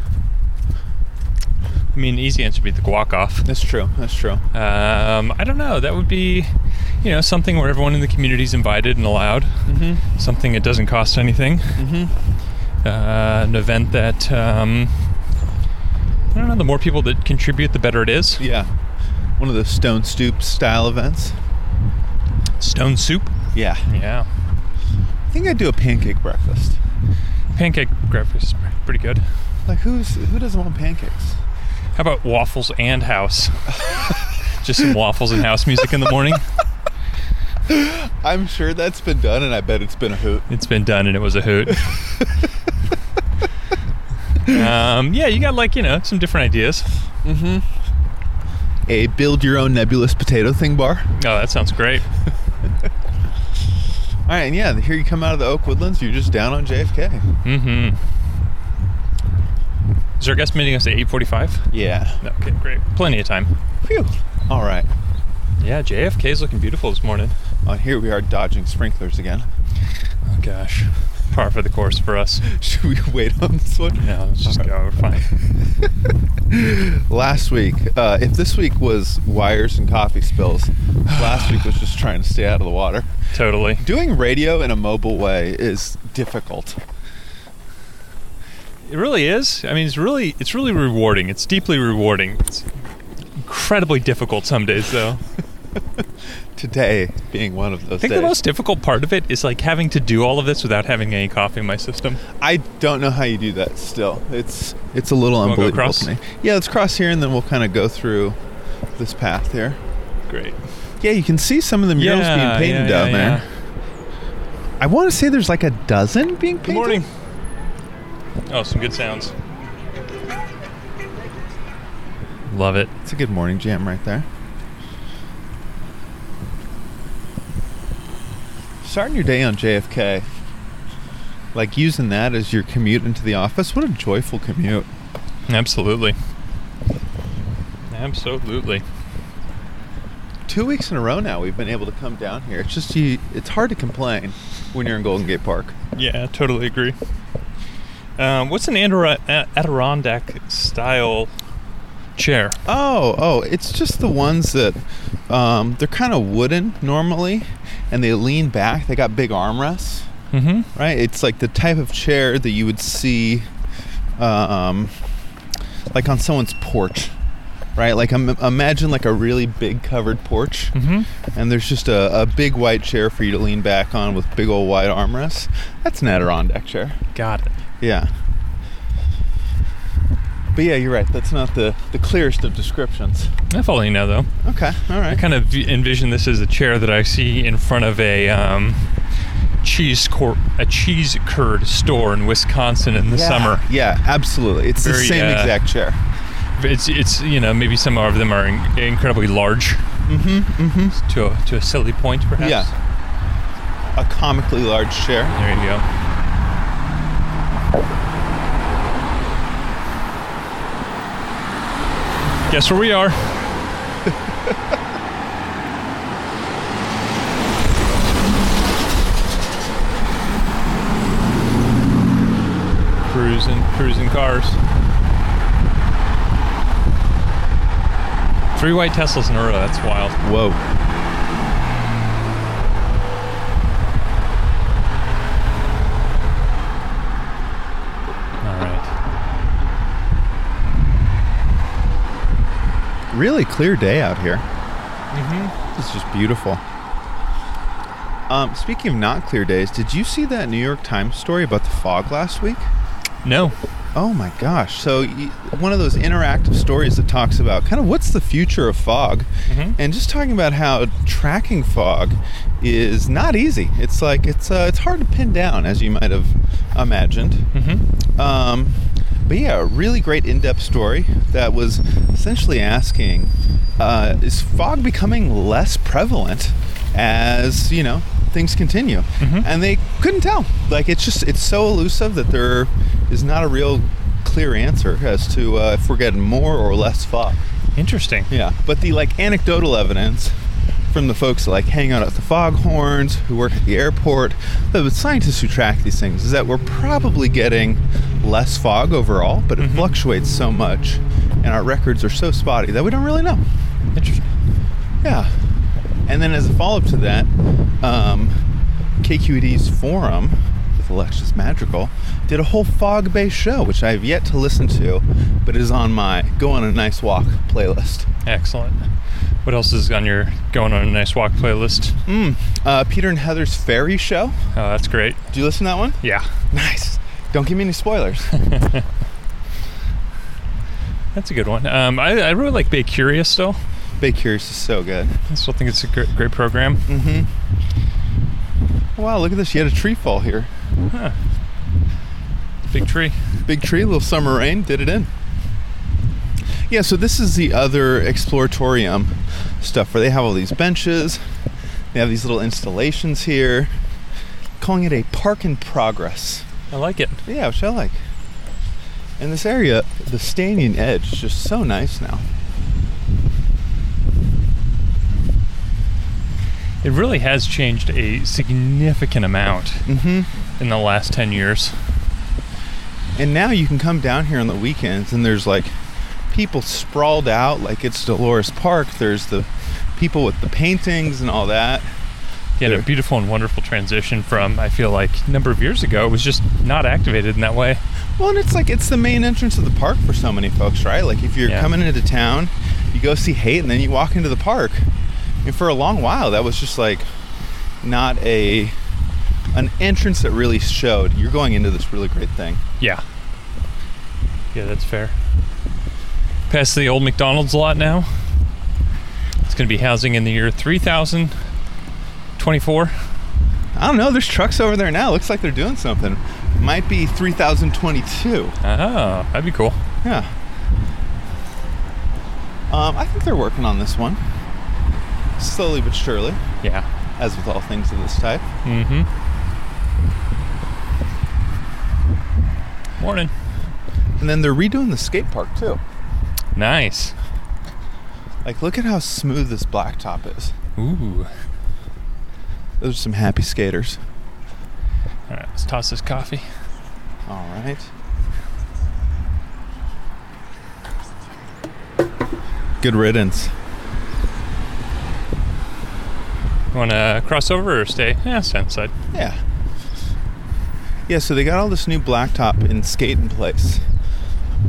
I mean, easy answer would be the guac off. That's true. That's true. Um, I don't know. That would be, you know, something where everyone in the community is invited and allowed. Mm-hmm. Something that doesn't cost anything. Mm-hmm. Uh, an event that um, I don't know. The more people that contribute, the better it is. Yeah. One of the Stone soup style events. Stone soup. Yeah. Yeah. I think I'd do a pancake breakfast. Pancake breakfast is pretty good. Like who's who doesn't want pancakes? How about waffles and house? Just some waffles and house music in the morning. I'm sure that's been done and I bet it's been a hoot. It's been done and it was a hoot. um, yeah, you got like you know some different ideas. Mm-hmm. A build your own nebulous potato thing bar. Oh, that sounds great. All right, and yeah, here you come out of the Oak Woodlands, you're just down on JFK. Mm-hmm. Is our guest meeting us at eight forty-five? Yeah. Okay, great. Plenty of time. Phew. All right. Yeah, JFK is looking beautiful this morning. Oh, here we are dodging sprinklers again. Oh gosh, par for the course for us. Should we wait on this one? No, let's just go. We're fine. Last week, uh, if this week was wires and coffee spills, last week was just trying to stay out of the water. Totally. Doing radio in a mobile way is difficult. It really is. I mean, it's really it's really rewarding. It's deeply rewarding. It's incredibly difficult some days though. Today being one of those I think days. the most difficult part of it is like having to do all of this without having any coffee in my system. I don't know how you do that. Still, it's it's a little wanna unbelievable to me. Yeah, let's cross here, and then we'll kind of go through this path here. Great. Yeah, you can see some of the murals being painted yeah, down yeah, there. I want to say there's like a dozen being painted. Good morning. Oh, some good sounds. Love it. It's a good morning jam right there. Starting your day on JFK, like using that as your commute into the office. What a joyful commute. Absolutely. Absolutely. Two weeks in a row now, we've been able to come down here. It's just you. It's hard to complain when you're in Golden Gate Park. Yeah, totally agree. Um, what's an Andor- Adirondack style chair? Oh, oh, it's just the ones that um, they're kind of wooden normally, and they lean back. They got big armrests, Mm-hmm. right? It's like the type of chair that you would see, um, like on someone's porch, right? Like im- imagine like a really big covered porch, Mm-hmm. and there's just a, a big white chair for you to lean back on with big old wide armrests. That's an Adirondack chair. Got it. Yeah. But yeah, you're right. That's not the, the clearest of descriptions. I follow you now, though. Okay, all right. I kind of envision this as a chair that I see in front of a um, cheese cor- a cheese curd store in Wisconsin in the Yeah, summer. Yeah, absolutely. It's the same uh, exact chair. It's it's you know maybe some of them are in- incredibly large Mm-hmm. Mm-hmm. to a, to a silly point, perhaps. Yeah. A comically large chair. There you go. Guess where we are? cruising, cruising cars. Three white Teslas in a row. That's wild. Whoa. All right. Really clear day out here. Mm-hmm. It's just beautiful. Um, speaking of not clear days, did you see that New York Times story about the fog last week? No. Oh my gosh. So, one of those interactive stories that talks about kind of what's the future of fog Mhm. and just talking about how tracking fog is not easy. It's like it's uh, it's hard to pin down as you might have imagined. Mm-hmm. Um, but yeah, a really great in-depth story that was essentially asking: uh, Is fog becoming less prevalent as you know things continue? Mhm. And they couldn't tell. Like it's just it's so elusive that there is not a real clear answer as to uh, if we're getting more or less fog. Interesting. Yeah, but the like anecdotal evidence from the folks that like hang out at the foghorns, who work at the airport, the scientists who track these things, is that we're probably getting less fog overall, but it fluctuates so much, and our records are so spotty that we don't really know. Interesting. Yeah. And then as a follow up to that, um, KQED's forum with Alexis Madrigal did a whole fog based show, which I have yet to listen to, but is on my Go on a Nice Walk playlist. Excellent. What else is on your going on a nice walk playlist? Mm. Uh, Peter and Heather's Fairy Show. Oh, that's great. Do you listen to that one? Yeah. Nice. Don't give me any spoilers. That's a good one. Um, I, I really like Bay Curious still. Bay Curious is so good. I still think it's a great, great program. Mm-hmm. Wow, look at this. You had a tree fall here. Huh. Big tree. Big tree, little summer rain, did it in. Yeah, so this is the other exploratorium stuff where they have all these benches. They have these little installations here. Calling it a park in progress. I like it. Yeah, which I like. And this area, the Stanion Edge, is just so nice now. It really has changed a significant amount Mm-hmm. in the last 10 years. And now you can come down here on the weekends and there's like people sprawled out like it's Dolores Park. There's the people with the paintings and all that. Yeah, a beautiful and wonderful transition from, I feel like, a number of years ago. It was just not activated in that way. Well, and it's like it's the main entrance of the park for so many folks, right? Like if you're Yeah. coming into town, you go see Haight and then you walk into the park. And for a long while, that was just like not a an entrance that really showed you're going into this really great thing. Yeah. Yeah, that's fair. Past the old McDonald's lot now. It's going to be housing in the year 3024. I don't know. There's trucks over there now. Looks like they're doing something. Might be 3022. Oh, that'd be cool. Yeah. Um, I think they're working on this one. Slowly but surely, Yeah. as with all things of this type. Mm-hmm. Morning. And then they're redoing the skate park too. Nice. Like, look at how smooth this blacktop is. Ooh. Those are some happy skaters. All right, let's toss this coffee. All right. Good riddance. Want to cross over or stay? Yeah, stay on the side. Yeah. Yeah, so they got all this new blacktop in skate in place.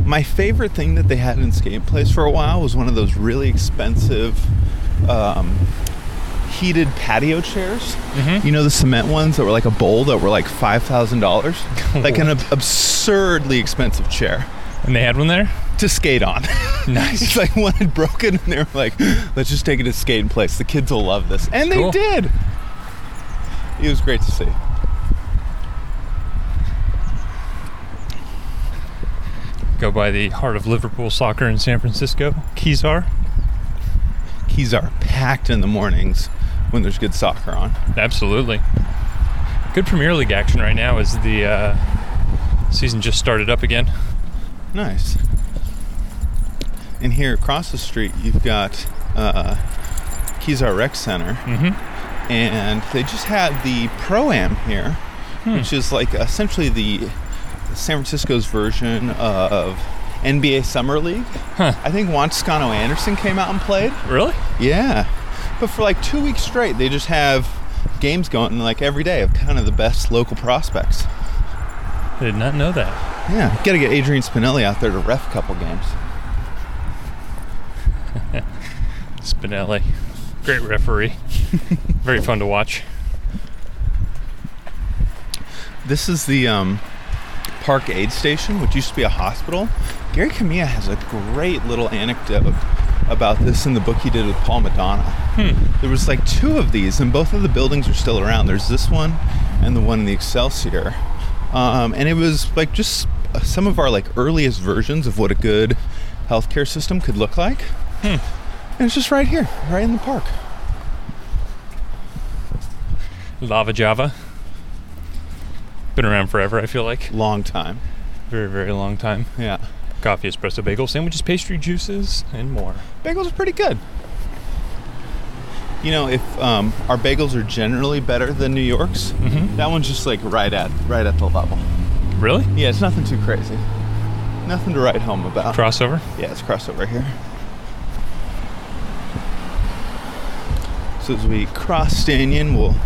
My favorite thing that they had in skate place for a while was one of those really expensive um, heated patio chairs. Mhm. You know the cement ones that were like a bowl that were like five thousand dollars, like an ab- absurdly expensive chair And they had one there? to skate on. Nice. it's like one had broken, and they were like, "Let's just take it to skate in place. The kids will love this," and they Cool. did. It was great to see. Go by the heart of Liverpool soccer in San Francisco, keys are packed in the mornings when there's good soccer on. Absolutely. Good Premier League action right now as the uh, season just started up again. Nice. And here across the street, you've got uh, Kezar Rec Center, Mm-hmm. and they just had the Pro Am here, which is like essentially the San Francisco's version of NBA Summer League. Huh. I think Juan Toscano Anderson came out and played. Really? Yeah. But for like two weeks straight, they just have games going like every day of kind of the best local prospects. I did not know that. Yeah, gotta get Adrian Spinelli out there to ref a couple games. Spinelli, Great referee. Very fun to watch. This is the um, Park Aid Station, which used to be a hospital. Gary Kamiya has a great little anecdote about this in the book he did with Paul Madonna. There was like two of these, and both of the buildings are still around. There's this one and the one in the Excelsior. Um, and it was like just some of our like earliest versions of what a good healthcare system could look like. And it's just right here, right in the park. Lava Java. Been around forever, I feel like. Long time. Very, very long time. Yeah. Coffee, espresso, bagel, sandwiches, pastry, juices, and more. bagels are pretty good. You know, if um, our bagels are generally better than New York's, Mhm. that one's just like right at right at the level. Really? Yeah, it's nothing too crazy. Nothing to write home about. Crossover? yeah, it's crossover here. So as we cross Stanyon, we'll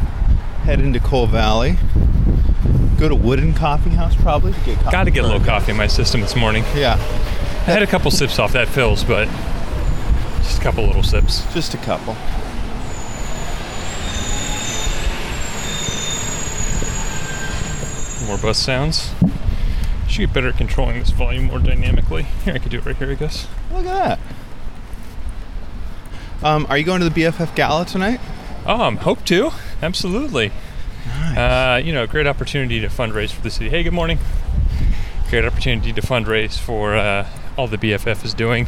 head into Coal Valley. Go to Wooden Coffee House probably to get coffee. Got to get a little coffee in my system this morning. Yeah, I had a couple sips off that fills, but just a couple little sips. just a couple. More bus sounds. Should get better at controlling this volume more dynamically. Here, I could do it right here, I guess. Look at that. Um, are you going to the BFF Gala tonight? Um, hope to. Absolutely. Uh, you know, great opportunity to fundraise for the city. Hey, good morning. Great opportunity to fundraise for uh, all the BFF is doing.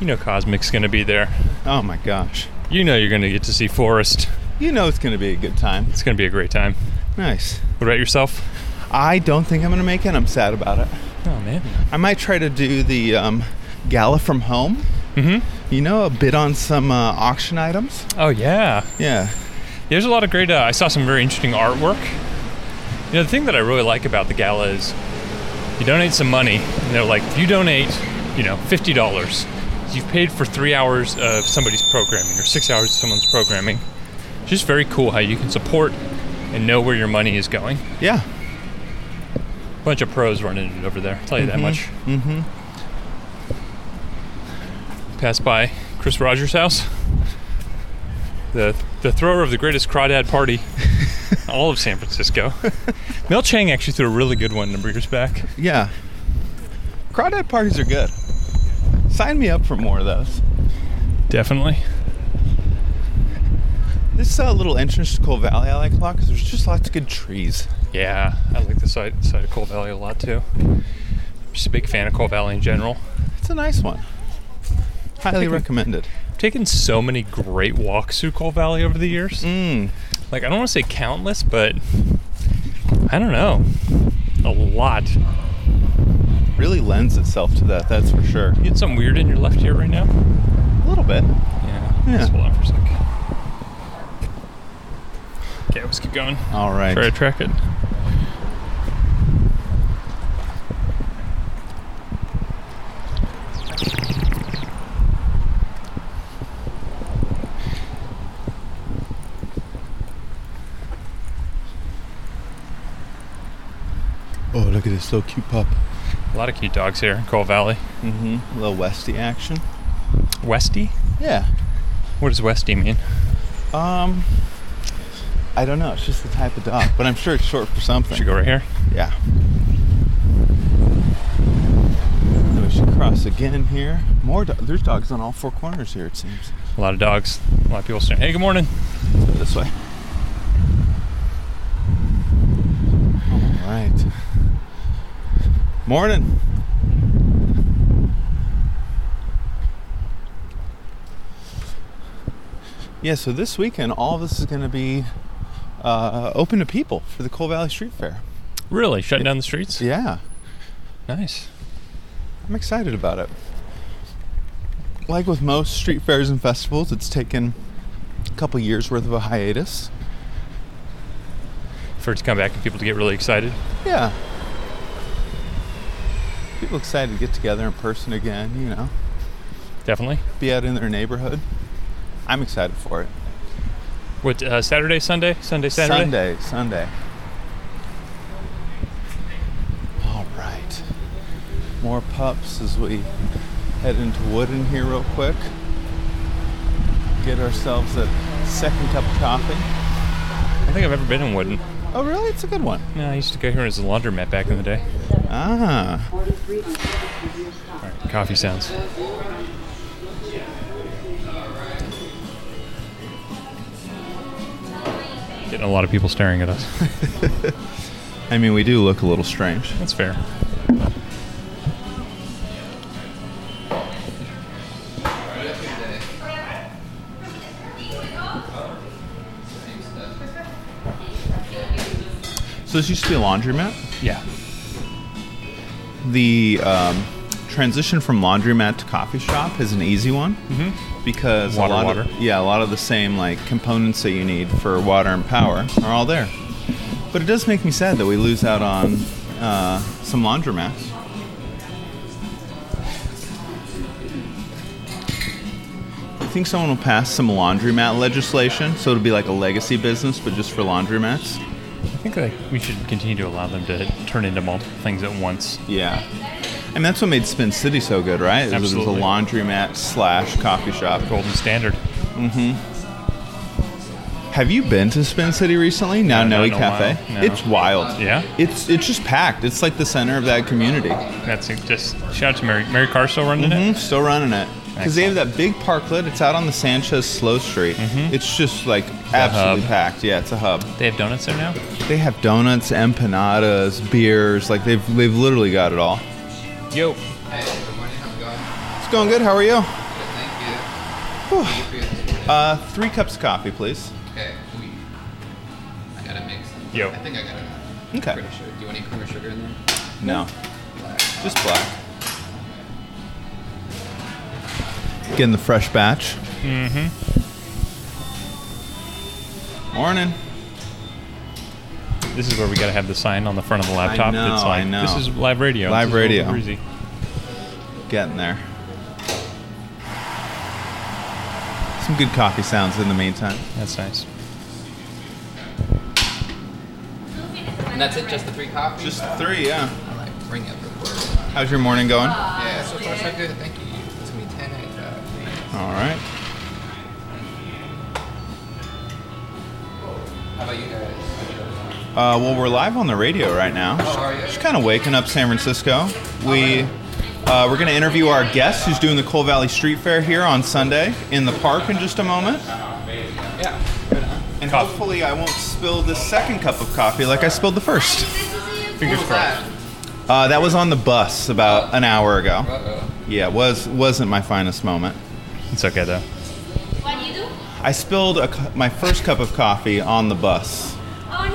You know, Cosmic's going to be there. Oh my gosh. You know, you're going to get to see Forrest. You know it's going to be a good time. It's going to be a great time. Nice. What about yourself? I don't think I'm going to make it. I'm sad about it. Oh man. I might try to do the um, gala from home. Mm-hmm. You know, a bid on some uh, auction items. Oh yeah. Yeah. There's a lot of great. Uh, I saw some very interesting artwork. You know, the thing that I really like about the gala is you donate some money. And they're like, if you donate, you know, fifty dollars, you've paid for three hours of somebody's programming or six hours of someone's programming. It's just very cool how you can support and know where your money is going. Yeah. bunch of pros running it over there. I'll tell you that much. Mm-hmm. Passed by Chris Rogers' house. The the thrower of the greatest crawdad party, all of San Francisco. Mel Chang actually threw a really good one a number of years back. Yeah. Crawdad parties are good. Sign me up for more of those. Definitely. This uh, little entrance to Coal Valley I like a lot because there's just lots of good trees. Yeah, I like the side side of Coal Valley a lot too. I'm just a big fan of Coal Valley in general. It's a nice one. Highly recommended. I've taken so many great walks through Coal Valley over the years. Mm. Like I don't want to say countless, but I don't know, a lot. Really lends itself to that, that's for sure. You get something weird in your left ear right now? A little bit. Yeah. Yeah. Just hold on for a sec. Okay, let's keep going. All right. Try to track it. Oh, look at this little cute pup. A lot of cute dogs here in Coal Valley. Mm-hmm. A little Westy action. Westy? Yeah. What does Westy mean? Um, I don't know. It's just the type of dog, but I'm sure it's short for something. Should go right here. Yeah. Then we should cross again here. More. Do- There's dogs on all four corners here. It seems. A lot of dogs. A lot of people saying, "Hey, good morning." This way. All right. Morning. Yeah, so this weekend, all this is going to be uh, open to people for the Coal Valley Street Fair. Really? Shutting down the streets? Yeah, Nice. I'm excited about it. Like with most street fairs and festivals, it's taken a couple years worth of a hiatus. For it to come back and people to get really excited. Yeah. People excited to get together in person again, you know, Definitely. be out in their neighborhood. I'm excited for it. What? Uh, Saturday, Sunday, Sunday, Saturday. Sunday, Sunday. All right. More pups as we head into Wooden here real quick. get ourselves a second cup of coffee. I don't think I've ever been in Wooden. Oh, really? It's a good one. Yeah, I used to go here as a laundromat back in the day. Ah. All right, coffee sounds. Getting a lot of people staring at us. I mean, we do look a little strange. That's fair. So this used to be a laundromat. Yeah. The um, transition from laundromat to coffee shop is an easy one because Water, a lot water. Of, yeah, a lot of the same like components that you need for water and power are all there. But it does make me sad that we lose out on uh, some laundromats. I think someone will pass some laundromat legislation, so it'll be like a legacy business, but just for laundromats. I think like we should continue to allow them to turn into multiple things at once. Yeah. And that's what made Spin City so good, right? It was, it was a laundromat slash coffee shop. Golden standard. Mm-hmm. Have you been to Spin City recently? Now No, Noe not in a Cafe. no. It's wild. Yeah? It's it's just packed. It's like the center of that community. That's it. just shout out to Mary. Mary Carr still running hmm it. Still running it. Because they have that big parklet. It's out on the Sanchez Slow Street. Mm-hmm. It's just like absolutely packed. Yeah, it's a hub. They have donuts there now. They have donuts, empanadas, beers. Like they've they've literally got it all. Yo. Hey, good morning. How's it going? It's going good. How are you? Good, thank you. Whew. Uh, three cups of coffee, please. Okay. Ooh. I got a mix. Yo. I think I got a Okay. pretty sure. Do you want any cream or sugar in there? No, Black. just black. Getting the fresh batch. Mm-hmm. Morning. This is where we gotta have the sign on the front of the laptop. know, that's like I know. this is live radio. Live This is a little radio. breezy. Getting there. Some good coffee sounds in the meantime. That's nice. And that's it. Just the three coffees. Just three, yeah. I like bring it. How's your morning going? Yeah. So far so good. Thank you. All right. how about you guys? Uh, well, we're live on the radio right now. Oh. Just kind of waking up San Francisco. We uh, we're going to interview our guest who's doing the Cole Valley Street Fair here on Sunday in the park in just a moment. Yeah. Good, huh? And hopefully, I won't spill the second cup of coffee like I spilled the first. Fingers crossed. that? Uh, that was on the bus about an hour ago. Yeah, it was wasn't my finest moment. It's okay though. What do you do? I spilled a, cu- my first cup of coffee on the bus. Oh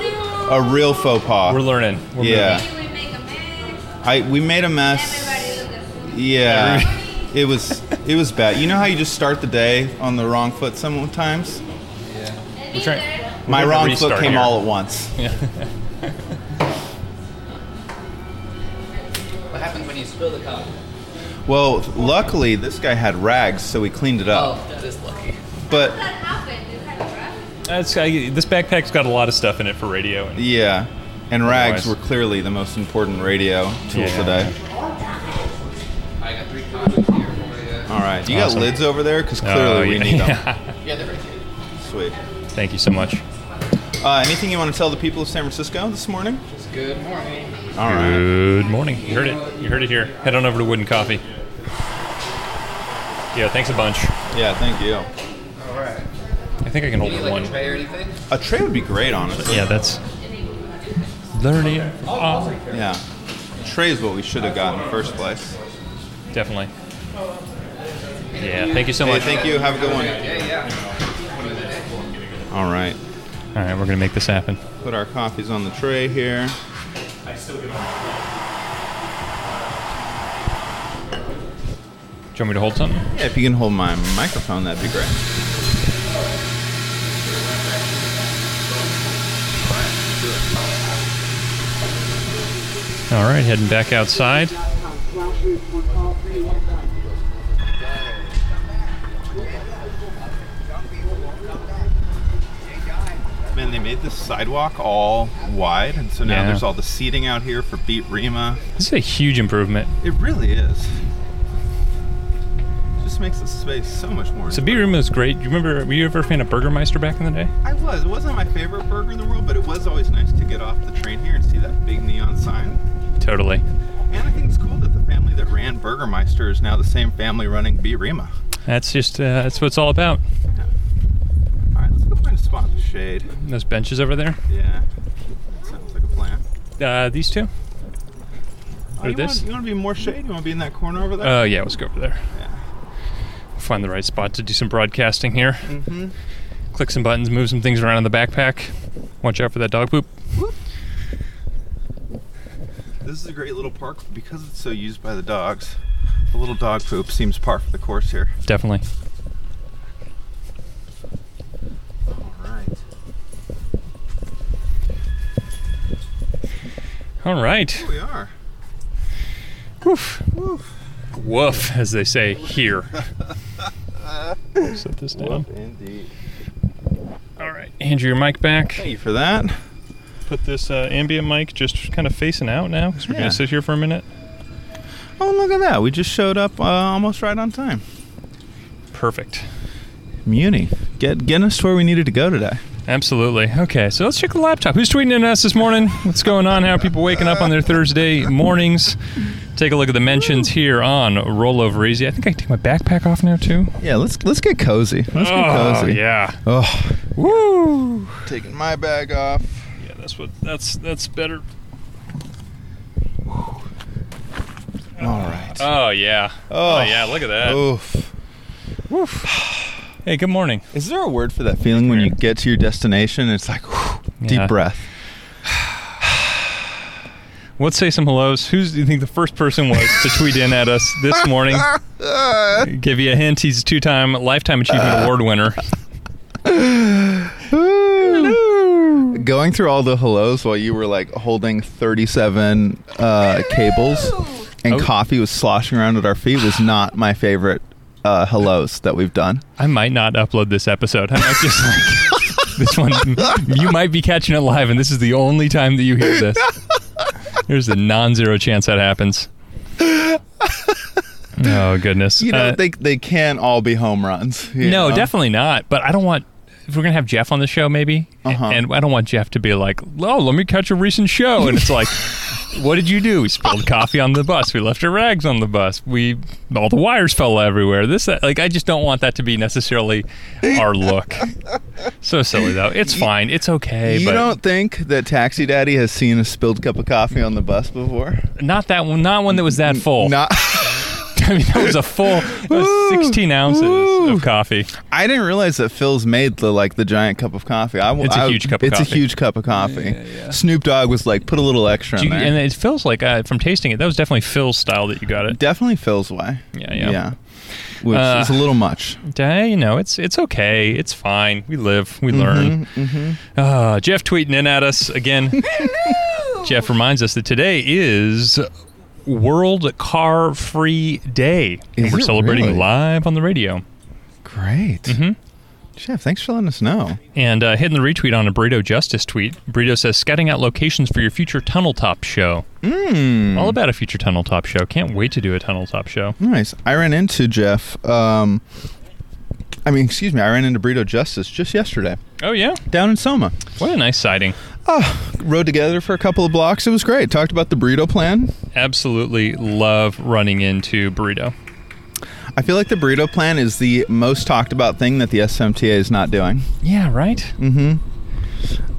no! A real faux pas. We're learning. We're Yeah. moving. We make a mess. I we made a mess. Everybody look at food. Yeah, it was it was bad. You know how you just start the day on the wrong foot sometimes. Yeah. We're trying. we're My wrong foot came here. all at once. Yeah. What happens when you spill the coffee? Well, luckily this guy had rags, so we cleaned it up. Oh, that is lucky. But What happened? You had a breath? That's, I, this backpack's got a lot of stuff in it for radio. And yeah, and rags Otherwise- were clearly the most important radio tool Yeah. today. I got three coffees here for you. All right, do you Awesome. got lids over there because clearly Oh, we yeah. need them. Yeah, they're right here. Sweet. Thank you so much. Uh, anything you want to tell the people of San Francisco this morning? Just good morning. All right. Good morning. You heard it. You heard it here. Head on over to Wooden Coffee. Yeah, thanks a bunch. Yeah, thank you. All right. I think I can hold you it like one. a tray or anything? A tray would be great, honestly. Yeah, that's learning. Oh, Yeah. Tray is what we should have got in the first place. definitely. Yeah, thank you so Hey, much. thank you. Have a good one. Yeah, yeah. All right. All right, we're gonna make this happen. Put our coffees on the tray here. You want me to hold something? Yeah, if you can hold my microphone, that'd be great. All right, heading back outside. Man, they made this sidewalk all wide, and so now Yeah. there's all the seating out here for B Rima. This is a huge improvement. It really is. Just makes the space so much more. So B room was great. Do you remember? Were you ever a fan of Burgermeister back in the day? I was. It wasn't my favorite burger in the world, but it was always nice to get off the train here and see that big neon sign. Totally. And I think it's cool that the family that ran Burgermeister is now the same family running B Rima. That's just uh, that's what it's all about. Yeah. All right, let's go find a spot in the shade. Those benches over there. Yeah, that sounds like a plan. Uh, these two. Oh, Or you this? Want, you want to be more shade? You want to be in that corner over there? Oh yeah, let's go over there. yeah. Find the right spot to do some broadcasting here. Mm-hmm. Click some buttons, move some things around in the backpack. Watch out for that dog poop. This is a great little park because it's so used by the dogs. The little dog poop seems par for the course here. Definitely. All right. All right. Here we are. Woof. Woof. Woof, as they say here. Set this down. Indeed. All right. Andrew, your mic back. Thank you for that. Put this uh, ambient mic just kind of facing out now because we're Yeah. going to sit here for a minute. Oh, look at that. We just showed up uh, almost right on time. Perfect. Muni, get getting us to where we needed to go today. Absolutely. Okay, so let's check the laptop. Who's tweeting at us this morning? What's going on? How are people waking up on their Thursday mornings? Take a look at the mentions here on Roll Over Easy. I think I can take my backpack off now too. Yeah, let's let's get cozy. Let's oh, get cozy. yeah. Oh, Woo! taking my bag off. Yeah, that's what. That's that's better. All right. Oh yeah. Oh, oh yeah. Look at that. Oof. Oof. Hey, good morning. Is there a word for that feeling when you get to your destination? It's like whew, Yeah. deep breath. Let's say some hellos. Who's do you think the first person was to tweet in at us this morning? Give you a hint. He's a two-time Lifetime Achievement Award winner. Going through all the hellos while you were like holding 37 uh, cables and Oh. coffee was sloshing around at our feet was not my favorite uh, hellos that we've done. I might not upload this episode. I might just like this one. You might be catching it live, and this is the only time that you hear this. There's a non-zero chance that happens. Oh goodness. You know, Uh, they, they can't all be home runs. no, know? definitely not. But I don't want. If we're gonna have Jeff on the show, maybe, Uh-huh. and I don't want Jeff to be like, "Oh, let me catch a recent show," and it's like, "What did you do? We spilled coffee on the bus. We left our rags on the bus. We all the wires fell everywhere. This, that. like, I just don't want that to be necessarily our look. So silly though. It's fine. It's okay. You but don't think that Taxi Daddy has seen a spilled cup of coffee on the bus before? not that one. Not one that was that full. Not. I mean, that was a full that was Woo. 16 ounces Woo. of coffee. I didn't realize that Philz made the like the giant cup of coffee. I, It's a I- huge cup of It's coffee. a huge cup of coffee. Snoop Dogg was like, put a little extra Do in you- there. and it feels like uh, from tasting it, that was definitely Philz style that you got it. Definitely Philz way. Yeah, yeah. Yeah. Which Uh, is a little much. Hey, you know, it's it's okay. It's fine. We live, we learn. Mm-hmm. Uh, Jeff tweeting in at us again. Jeff reminds us that today is World Car Free Day, and we're celebrating really? live on the radio. Great. Mhm. Jeff, thanks for letting us know. And uh, hitting the retweet on a Burrito Justice tweet. Burrito says, scouting out locations for your future Tunnel Top show. Mm. All about a future Tunnel Top show. Can't wait to do a Tunnel Top show. Nice. I ran into Jeff. Um, I mean, excuse me. I ran into Burrito Justice just yesterday Oh, yeah? down in Soma. What a nice sighting. Oh, rode together for a couple of blocks. It was great. Talked about the burrito plan. Absolutely love running into Burrito. I feel like the burrito plan is the most talked about thing that the SFMTA is not doing. Yeah, right? Mm-hmm.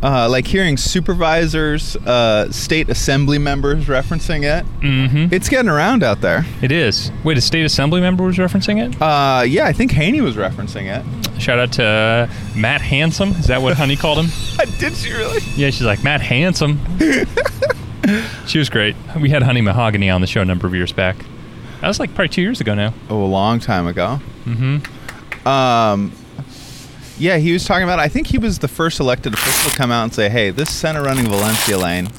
Uh, like hearing supervisors, uh, state assembly members referencing it. Mm-hmm. It's getting around out there. It is. Wait, a state assembly member was referencing it? Uh, yeah, I think Haney was referencing it. Shout out to uh, Matt Handsome. Is that what Honey called him? Did she really? Yeah, she's like, Matt Handsome. she was great. We had Honey Mahogany on the show a number of years back. That was like probably two years ago now. Oh, a long time ago. Mm-hmm. Um, yeah, he was talking about. I think he was the first elected official to come out and say, "Hey, this center running Valencia lane,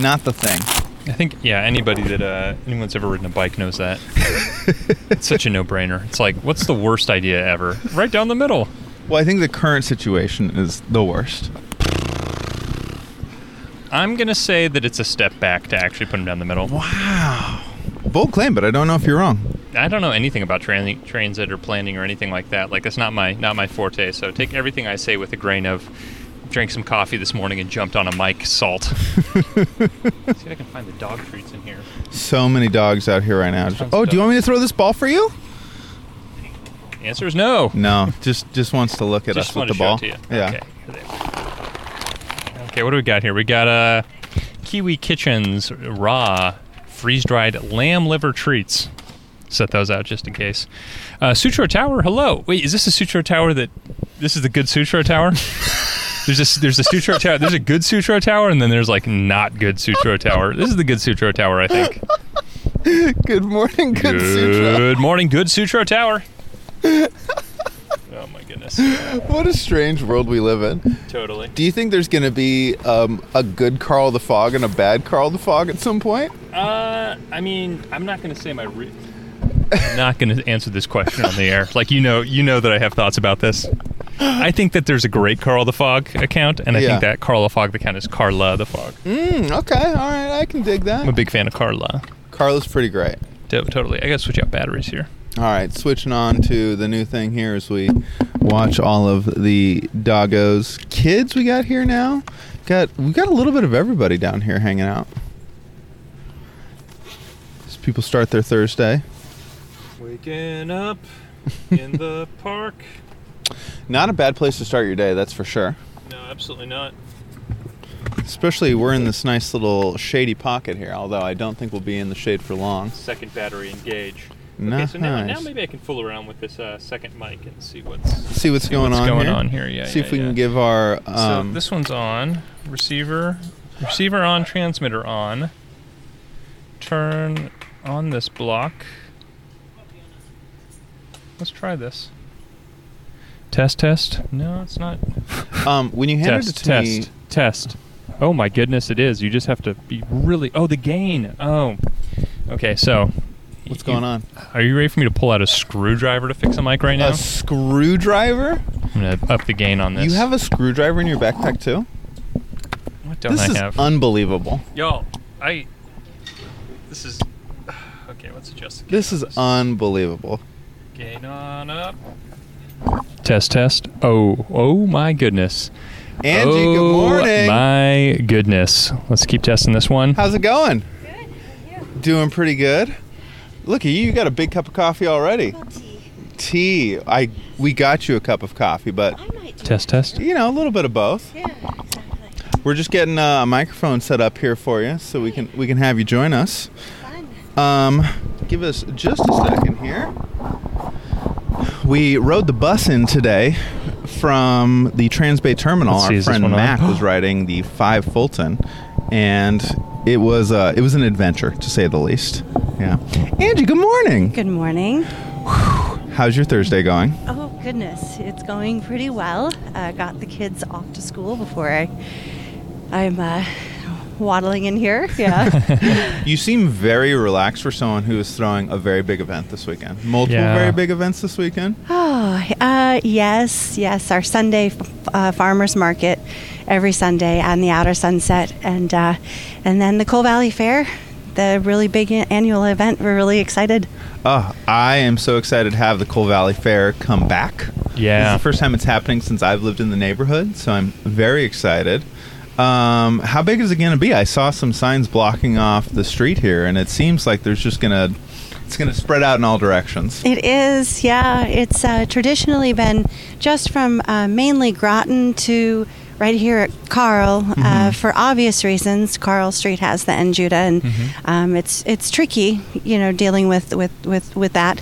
not the thing." I think, yeah, anybody that, uh, anyone's ever ridden a bike knows that. it's such a no-brainer. It's like, what's the worst idea ever? Right down the middle. Well, I think the current situation is the worst. I'm going to say that it's a step back to actually put them down the middle. Wow. Bold claim, but I don't know if you're wrong. I don't know anything about tran- transit or planning or anything like that. Like that's not my not my forte. So take everything I say with a grain of. Drank some coffee this morning and jumped on a mic salt. See if I can find the dog treats in here. So many dogs out here right now. Tons Oh, do you want me to throw this ball for you? Answer is no. No, just just wants to look at Just us with the ball. Yeah. Okay. here they are. Okay, what do we got here? We got uh, Kiwi Kitchens raw freeze dried lamb liver treats. Set those out just in case. Uh, Sutro Tower, hello. Wait, is this a Sutro Tower that? This is the good Sutro Tower. There's a there's a Sutro Tower. There's a good Sutro Tower, and then there's like not good Sutro Tower. This is the good Sutro Tower, I think. Good morning, good, Sutro. Good morning, good Sutro Tower. my goodness. What a strange world we live in. Totally. Do you think there's going to be um, a good Karl the Fog and a bad Karl the Fog at some point? Uh, I mean, I'm not going to say my. Re- I'm not going to answer this question on the air. Like you know, you know that I have thoughts about this. I think that there's a great Karl the Fog account, and I Yeah. think that Karl the Fog account is Carla the Fog. Mm, okay, all right, I can dig that. I'm a big fan of Carla. Carla's pretty great. To- totally. I got to switch out batteries here. All right, switching on to the new thing here as we watch all of the doggos kids we got here now. Got we got a little bit of everybody down here hanging out. As people start their Thursday. Waking up in the park. Not a bad place to start your day, that's for sure. No, absolutely not. Especially we're in this nice little shady pocket here, although I don't think we'll be in the shade for long. Second battery engage. Okay, so now, now maybe I can fool around with this uh, second mic and see what's See what's going what's on going here. on here. Yeah. See yeah, if we yeah. can give our so um, this one's on receiver, receiver on, transmitter on. Turn on this block. Let's try this. Test, test. No, it's not. um when you handed it test, to test, me test. Oh my goodness, it is. You just have to be really. Oh, the gain. Oh. Okay, so. What's going on? Are you ready for me to pull out a screwdriver to fix a mic right now? A screwdriver? I'm gonna up the gain on this. You have a screwdriver in your backpack too? What don't this I is have? unbelievable. Yo, I. This is. Okay, let's adjust. The gain This on is unbelievable. gain on up. Test, test. Oh, oh my goodness. Angie, oh, good morning. My goodness. Let's keep testing this one. How's it going? Good. Doing pretty good. Look at you, you got a big cup of coffee already. Tea. tea. I we got you a cup of coffee, but Test, test. you know, a little bit of both. Yeah, exactly. We're just getting uh, a microphone set up here for you so we can we can have you join us. Fun. Um, give us just a second here. We rode the bus in today from the Transbay Terminal. Let's Our is this friend? Mac was riding the Five Fulton, and it was uh, it was an adventure to say the least. Yeah, Angie, good morning. Good morning. How's your Thursday going? Oh goodness, it's going pretty well. I got the kids off to school before I, I'm uh, waddling in here. Yeah. You seem very relaxed for someone who is throwing a very big event this weekend. Multiple Yeah. very big events this weekend. oh, uh, yes, yes. Our Sunday f- uh, farmers market every Sunday on the Outer Sunset, and uh, and then the Cole Valley Fair, the really big annual event. We're really excited. Oh, I am so excited to have the Cole Valley Fair come back. This Yeah. is the first time it's happening since I've lived in the neighborhood, so I'm very excited. Um, how big is it going to be? I saw some signs blocking off the street here, and it seems like there's just going to it's going to spread out in all directions. It is, yeah. It's uh, traditionally been just from uh, mainly Grattan to right here at Carl uh, for obvious reasons. Carl Street has the N Judah, and um, it's it's tricky, you know, dealing with with with, with that.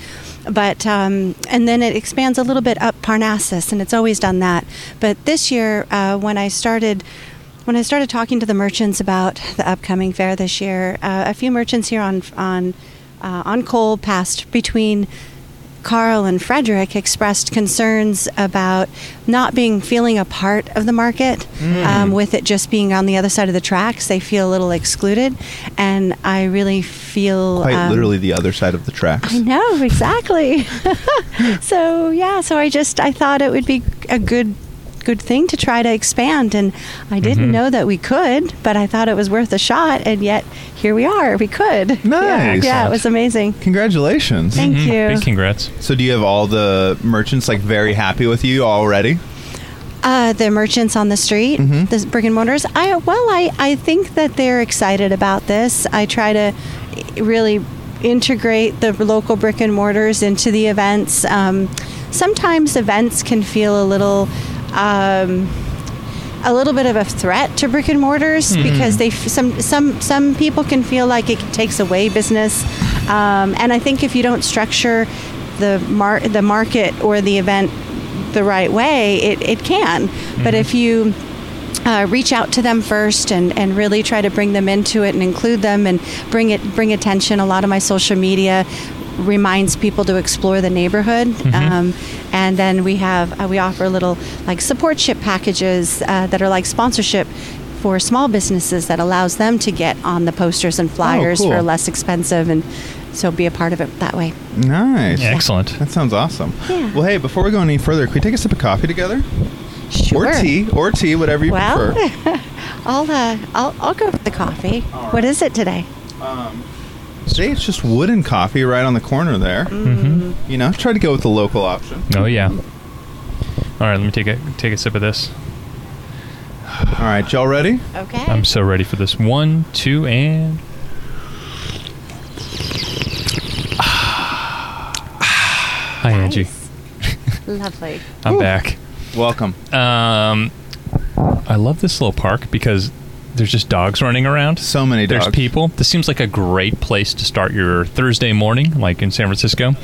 But um, and then it expands a little bit up Parnassus, and it's always done that. But this year, uh, when I started when I started talking to the merchants about the upcoming fair this year, uh, a few merchants here on on uh, on Cole passed between Carl and Frederick expressed concerns about not being feeling a part of the market, um, with it just being on the other side of the tracks. They feel a little excluded, and I really feel Quite um, literally the other side of the tracks. I know exactly. so yeah, so I just I thought it would be a good good thing to try to expand. And I didn't Mhm. know that we could, but I thought it was worth a shot. And yet here we are. We could. Nice. Yeah, it was amazing. Congratulations. Thank Mhm. you. Big congrats. So do you have all the merchants like very happy with you already? Uh, the merchants on the street, the brick and mortars. I well, I, I think that they're excited about this. I try to really integrate the local brick and mortars into the events. Um, sometimes events can feel a little. Um, a little bit of a threat to brick and mortars Mhm. because they f- some some some people can feel like it takes away business, um, and I think if you don't structure the mar- the market or the event the right way, it, it can. But if you uh, reach out to them first and, and really try to bring them into it and include them and bring it bring attention. A lot of my social media reminds people to explore the neighborhood, Mhm. um, and then we have uh, we offer little like supportship packages uh, that are like sponsorship for small businesses that allows them to get on the posters and flyers cool. for less expensive and so be a part of it that way. Nice. Excellent. That sounds awesome. Yeah. Well, hey, before we go any further, can we take a sip of coffee together? Sure. Or tea, or tea, whatever you well, prefer. I'll uh, I'll I'll go for the coffee. What is it today? Um, Today it's just wooden coffee right on the corner there. Mhm. You know, try to go with the local option. Oh yeah. All right, let me take a take a sip of this. All right, y'all ready? Okay. I'm so ready for this. One, two, and. Hi, Angie. Lovely. I'm back. Welcome. Um, I love this little park because there's just dogs running around. So many dogs. There's people. This seems like a great place to start your Thursday morning, like in San Francisco.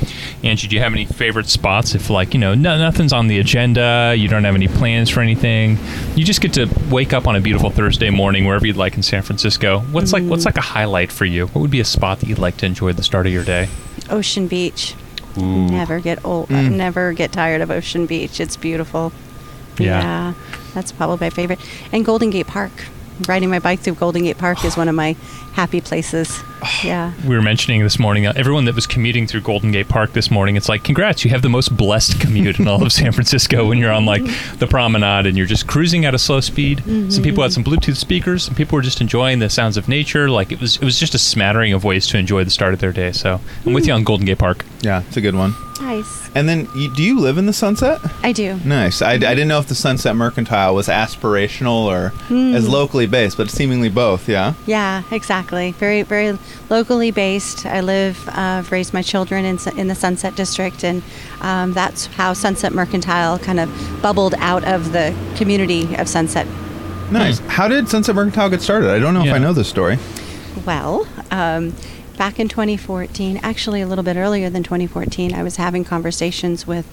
Angie, do you have any favorite spots? If like you know no, nothing's on the agenda, you don't have any plans for anything, you just get to wake up on a beautiful Thursday morning wherever you'd like in San Francisco. What's like what's like a highlight for you? What would be a spot that you'd like to enjoy the start of your day? Ocean Beach. Ooh. Never get old. Mm. Never get tired of Ocean Beach. It's beautiful. Yeah. that's probably my favorite. And Golden Gate Park. Riding my bike through Golden Gate Park is one of my happy places. Yeah. we were mentioning this morning, uh, everyone that was commuting through Golden Gate Park this morning, it's like, congrats, you have the most blessed commute in all of San Francisco when you're on like the promenade and you're just cruising at a slow speed. Some people had some Bluetooth speakers, some people were just enjoying the sounds of nature. Like it was, it was just a smattering of ways to enjoy the start of their day. So I'm with you on Golden Gate Park. Yeah, it's a good one. Nice. And then, you, do you live in the Sunset? I do. Nice. I, I didn't know if the Sunset Mercantile was aspirational or Hmm. as locally based, but seemingly both. Yeah. Yeah, exactly. Very, very locally based. I live, uh, I've raised my children in, in the Sunset District, and um, that's how Sunset Mercantile kind of bubbled out of the community of Sunset. Nice. How did Sunset Mercantile get started? I don't know if I know this story. Well, um, back in 2014, actually a little bit earlier than 2014, I was having conversations with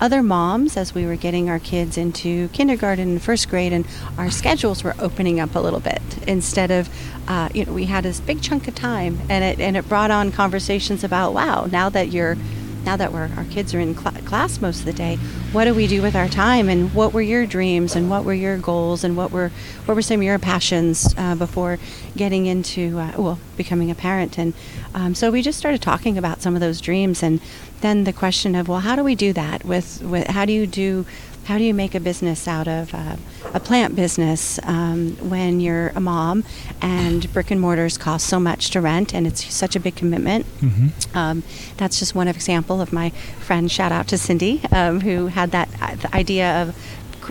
other moms as we were getting our kids into kindergarten and first grade, and our schedules were opening up a little bit. Instead of, uh, you know, we had this big chunk of time, and it and it brought on conversations about, wow, now that you're now that we're, our kids are in cl- class most of the day, what do we do with our time? And what were your dreams? And what were your goals? And what were what were some of your passions uh, before getting into uh, well becoming a parent? And um, so we just started talking about some of those dreams, and then the question of well, how do we do that? With, with how do you do how do you make a business out of uh, a plant business um, when you're a mom and brick and mortars cost so much to rent and it's such a big commitment? Mm-hmm. Um, that's just one example of my friend. Shout out to Cindy, um, who had that uh, the idea of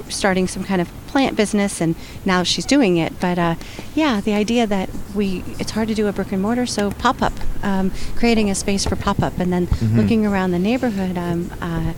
starting some kind of plant business, and now she's doing it. But uh, yeah, the idea that we it's hard to do a brick and mortar, so pop up, um, creating a space for pop up, and then Mhm. looking around the neighborhood. Um, uh,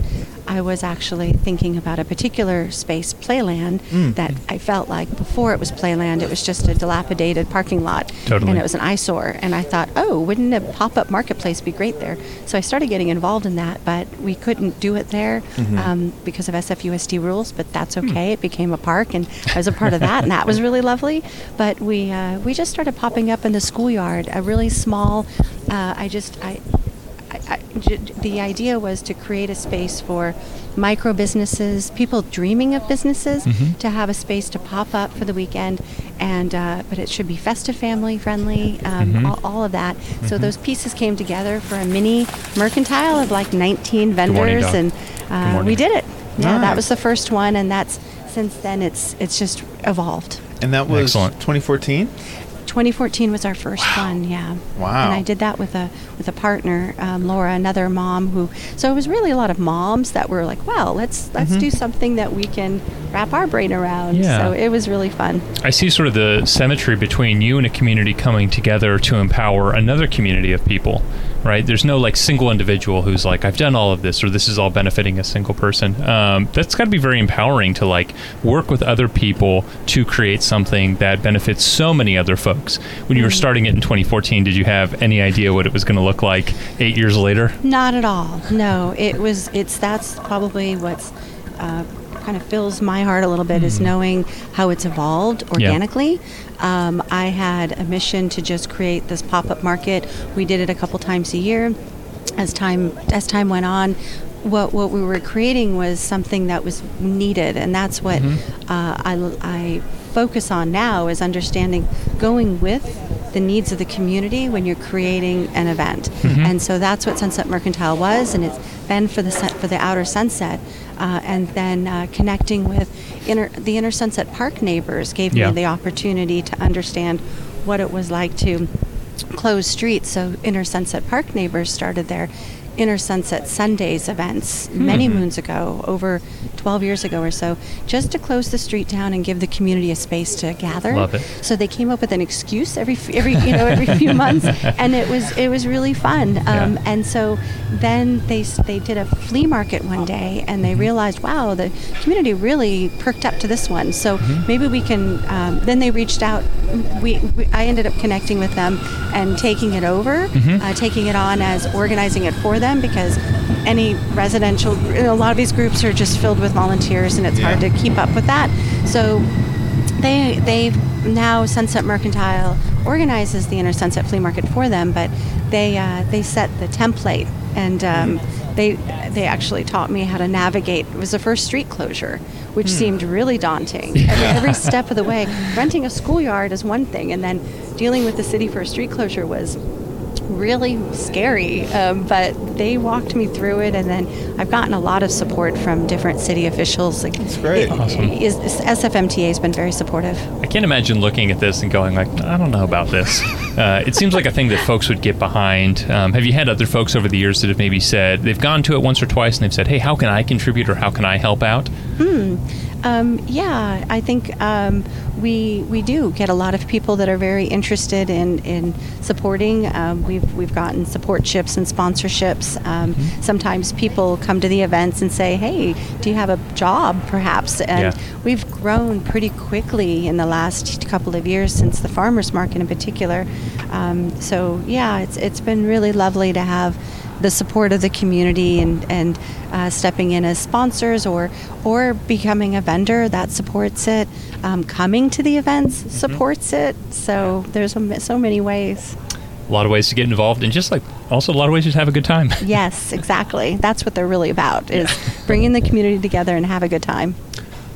I was actually thinking about a particular space, Playland, Mm. that I felt like before it was Playland, it was just a dilapidated parking lot, Totally. and it was an eyesore. And I thought, oh, wouldn't a pop up marketplace be great there? So I started getting involved in that, but we couldn't do it there Mhm. um, because of SFUSD rules. But that's okay. It became a park, and I was a part of that, and that was really lovely. But we uh, we just started popping up in the schoolyard, a really small. Uh, I just I. I, I, j- the idea was to create a space for micro businesses, people dreaming of businesses, Mhm. to have a space to pop up for the weekend, and uh, but it should be festive, family friendly, um, Mhm. all, all of that. So Mhm. those pieces came together for a mini mercantile of like 19 vendors, Doc. and uh, we did it. Yeah, that was the first one, and that's since then, it's it's just evolved. And that was Excellent. 2014. 2014 was our first one, yeah. Wow. And I did that with a with a partner, um, Laura, another mom who. So it was really a lot of moms that were like, "Well, let's let's Mhm. do something that we can wrap our brain around." Yeah. So it was really fun. I see sort of the symmetry between you and a community coming together to empower another community of people, right? There's no like single individual who's like, I've done all of this, or this is all benefiting a single person. Um, that's got to be very empowering to like work with other people to create something that benefits so many other folks. When you were starting it in 2014, did you have any idea what it was going to look like eight years later? Not at all. No, it was. It's that's probably what's uh, kind of fills my heart a little bit is knowing how it's evolved organically. Um, I had a mission to just create this pop-up market. We did it a couple times a year. As time as time went on, what what we were creating was something that was needed, and that's what uh, I, I focus on now is understanding going with the needs of the community when you're creating an event. And so that's what Sunset Mercantile was, and it's been for the for the outer sunset, uh, and then uh, connecting with inner, the inner Sunset Park neighbors gave Yeah. me the opportunity to understand what it was like to close streets. So Inner Sunset Park neighbors started their Inner Sunset Sundays events many moons ago, over 12 years ago or so, just to close the street down and give the community a space to gather. Love it. So they came up with an excuse every every you know every few months, and it was it was really fun. Um, Yeah. And so then they they did a flea market one day, and they realized, wow, the community really perked up to this one. So maybe we can. Um, then they reached out. We, we I ended up connecting with them and taking it over, uh, taking it on as organizing it for them because any residential, a lot of these groups are just filled with volunteers, and it's hard to keep up with that. So they they now Sunset Mercantile organizes the Inner Sunset Flea Market for them, but they uh, they set the template and um, they they actually taught me how to navigate. It was the first street closure, which seemed really daunting. Every, every step of the way, renting a schoolyard is one thing, and then dealing with the city for a street closure was really scary, um, but they walked me through it, and then I've gotten a lot of support from different city officials. Like, That's great. Awesome. Is, SFMTA has been very supportive. I can't imagine looking at this and going like, I don't know about this. Uh, it seems like a thing that folks would get behind. Um, have you had other folks over the years that have maybe said they've gone to it once or twice and they've said, "Hey, how can I contribute or how can I help out?" Um, yeah, I think um, we we do get a lot of people that are very interested in in supporting. Um, we've we've gotten support ships and sponsorships. Um, Sometimes people come to the events and say, "Hey, do you have a job, perhaps?" And Yeah. we've grown pretty quickly in the last couple of years since the farmers market in particular. Um, so yeah, it's it's been really lovely to have the support of the community and and uh, stepping in as sponsors or or becoming a vendor that supports it. Um, coming to the events supports it. So there's a so many ways. A lot of ways to get involved, and just like also a lot of ways to have a good time. Yes, exactly. That's what they're really about is bringing the community together and have a good time.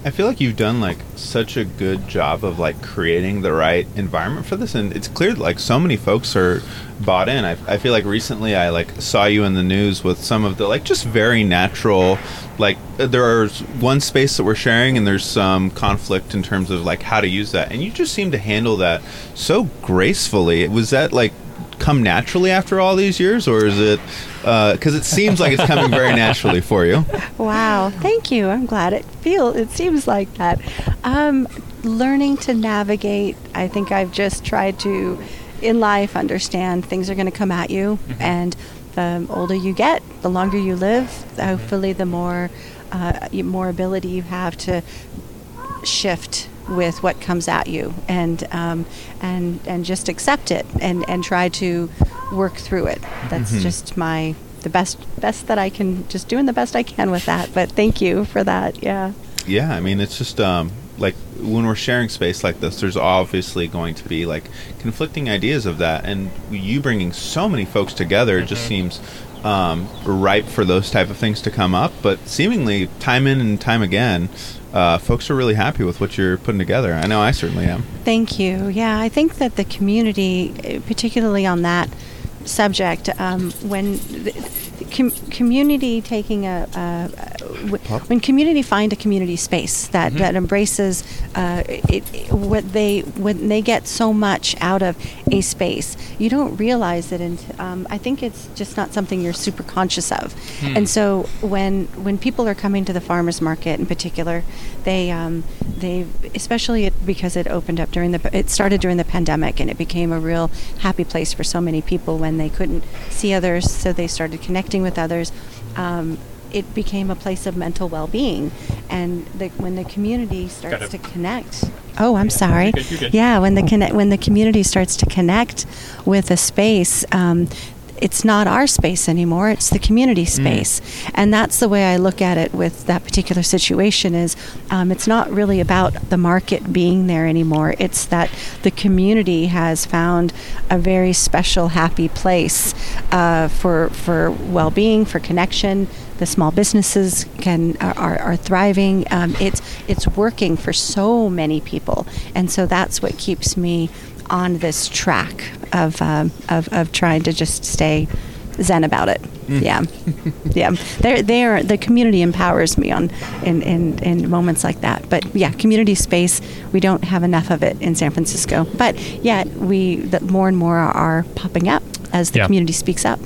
I feel like you've done like such a good job of like creating the right environment for this, and it's clear like so many folks are bought in. I, I feel like recently I like saw you in the news with some of the like just very natural, like uh, there is one space that we're sharing, and there's some conflict in terms of like how to use that, and you just seem to handle that so gracefully. Was that like come naturally after all these years, or is it because it seems like it's coming very naturally for you? Wow, thank you. I'm glad it feel it seems like that. Um, learning to navigate, I think I've just tried to in life understand things are going to come at you and the older you get, the longer you live, hopefully the more uh, more ability you have to shift with what comes at you and um, and and just accept it and and try to work through it. That's Mhm. just my the best best that I can just doing the best I can with that. But thank you for that. Yeah. Yeah, I mean, it's just um, like when we're sharing space like this, there's obviously going to be like conflicting ideas of that, and you bringing so many folks together it just seems um, ripe for those type of things to come up. But seemingly, time in and time again, uh, folks are really happy with what you're putting together. I know I certainly am. Thank you. Yeah, I think that the community, particularly on that subject, um, when th- com- community taking a, a, a w- when community find a community space that, that embraces uh, it, it- what they when they get so much out of a space you don't realize it and um, I think it's just not something you're super conscious of. Hmm. and so when when people are coming to the farmers market in particular they um, they especially it, because it opened up during the it started during the pandemic and it became a real happy place for so many people when they couldn't see others so they started connecting with others um, it became a place of mental well-being. And the, when the community starts Gotta- connect oh i'm sorry. You're good, you're good. yeah when the connect when the community starts to connect with a space um, it's not our space anymore it's the community space. And that's the way i look at it with that particular situation is um, it's not really about the market being there anymore. It's that the community has found a very special happy place uh, for for well-being for connection. The small businesses can are, are, are thriving. Um, it's it's working for so many people. And so that's what keeps me on this track of um, of, of trying to just stay zen about it. Yeah, yeah. They're, they're, the community empowers me on in, in, in moments like that. But yeah, community space. We don't have enough of it in San Francisco. But yet we that more and more are, are popping up as the Yeah. community speaks up.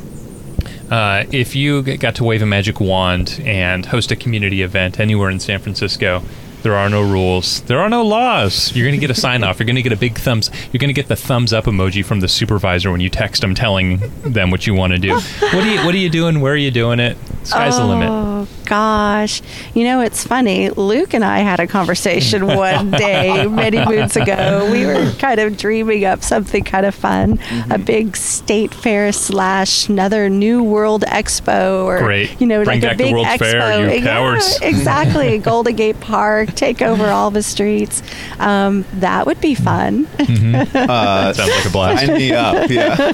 Uh, if you got to wave a magic wand and host a community event anywhere in San Francisco, there are no rules. There are no laws. You're going to get a sign off. You're going to get a big thumbs. You're going to get the thumbs up emoji from the supervisor when you text them telling them what you want to do. what are you What are you doing? Where are you doing it? Sky's the limit. Oh, Gosh, you know it's funny. Luke and I had a conversation one day many moons ago. We were kind of dreaming up something kind of fun, Mm-hmm. a big state fair slash another New World Expo, or Great. you know Bring like back a the big expo. Fair, you Yeah, exactly, Golden Gate Park, take over all the streets. Um, that would be fun. Uh, Sounds like a blast. Sign me up. Yeah.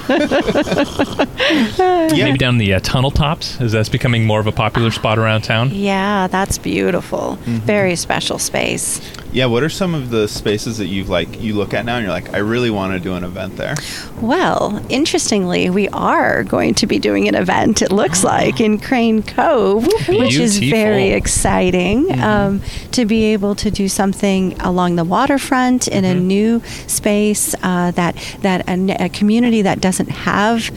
Maybe down the uh, tunnel tops, as that's becoming more of a popular spot around town. Yeah, that's beautiful. Mm-hmm. Very special space. Yeah. What are some of the spaces that you've like you look at now and you're like, I really want to do an event there? Well, interestingly, we are going to be doing an event, it looks like, in Crane Cove, which is very Beautiful. exciting um, to be able to do something along the waterfront in a new space uh, that, that a community that doesn't have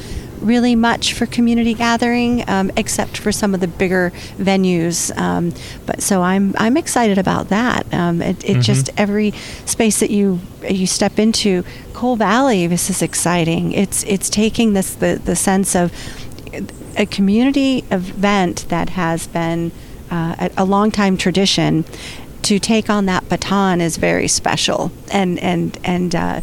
really much for community gathering, um, except for some of the bigger venues. Um, but so I'm I'm excited about that. Um, it it just every space that you you step into, Cole Valley, this is exciting. It's it's taking this the the sense of a community event that has been uh, a, a long time tradition. To take on that baton is very special, and and and. Uh,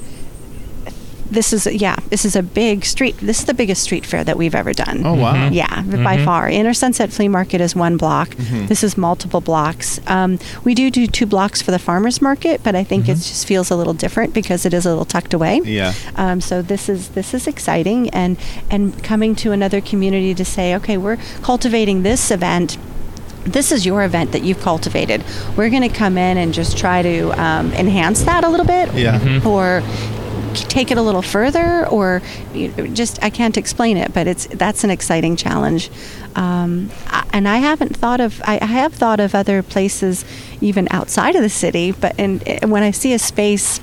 this is yeah this is a big street this is the biggest street fair that we've ever done. Oh wow. yeah by far. Inner sunset flea market is one block. This is multiple blocks. Um, we do do two blocks for the farmers market but i think it just feels a little different because it is a little tucked away. Yeah. um, so this is this is exciting and and coming to another community to say okay we're cultivating this event. This is your event that you've cultivated. We're going to come in and just try to um, enhance that a little bit, Yeah. or take it a little further, or you know, just I can't explain it, but it's that's an exciting challenge. Um, I- and I haven't thought of I, I have thought of other places even outside of the city, but and, and when I see a space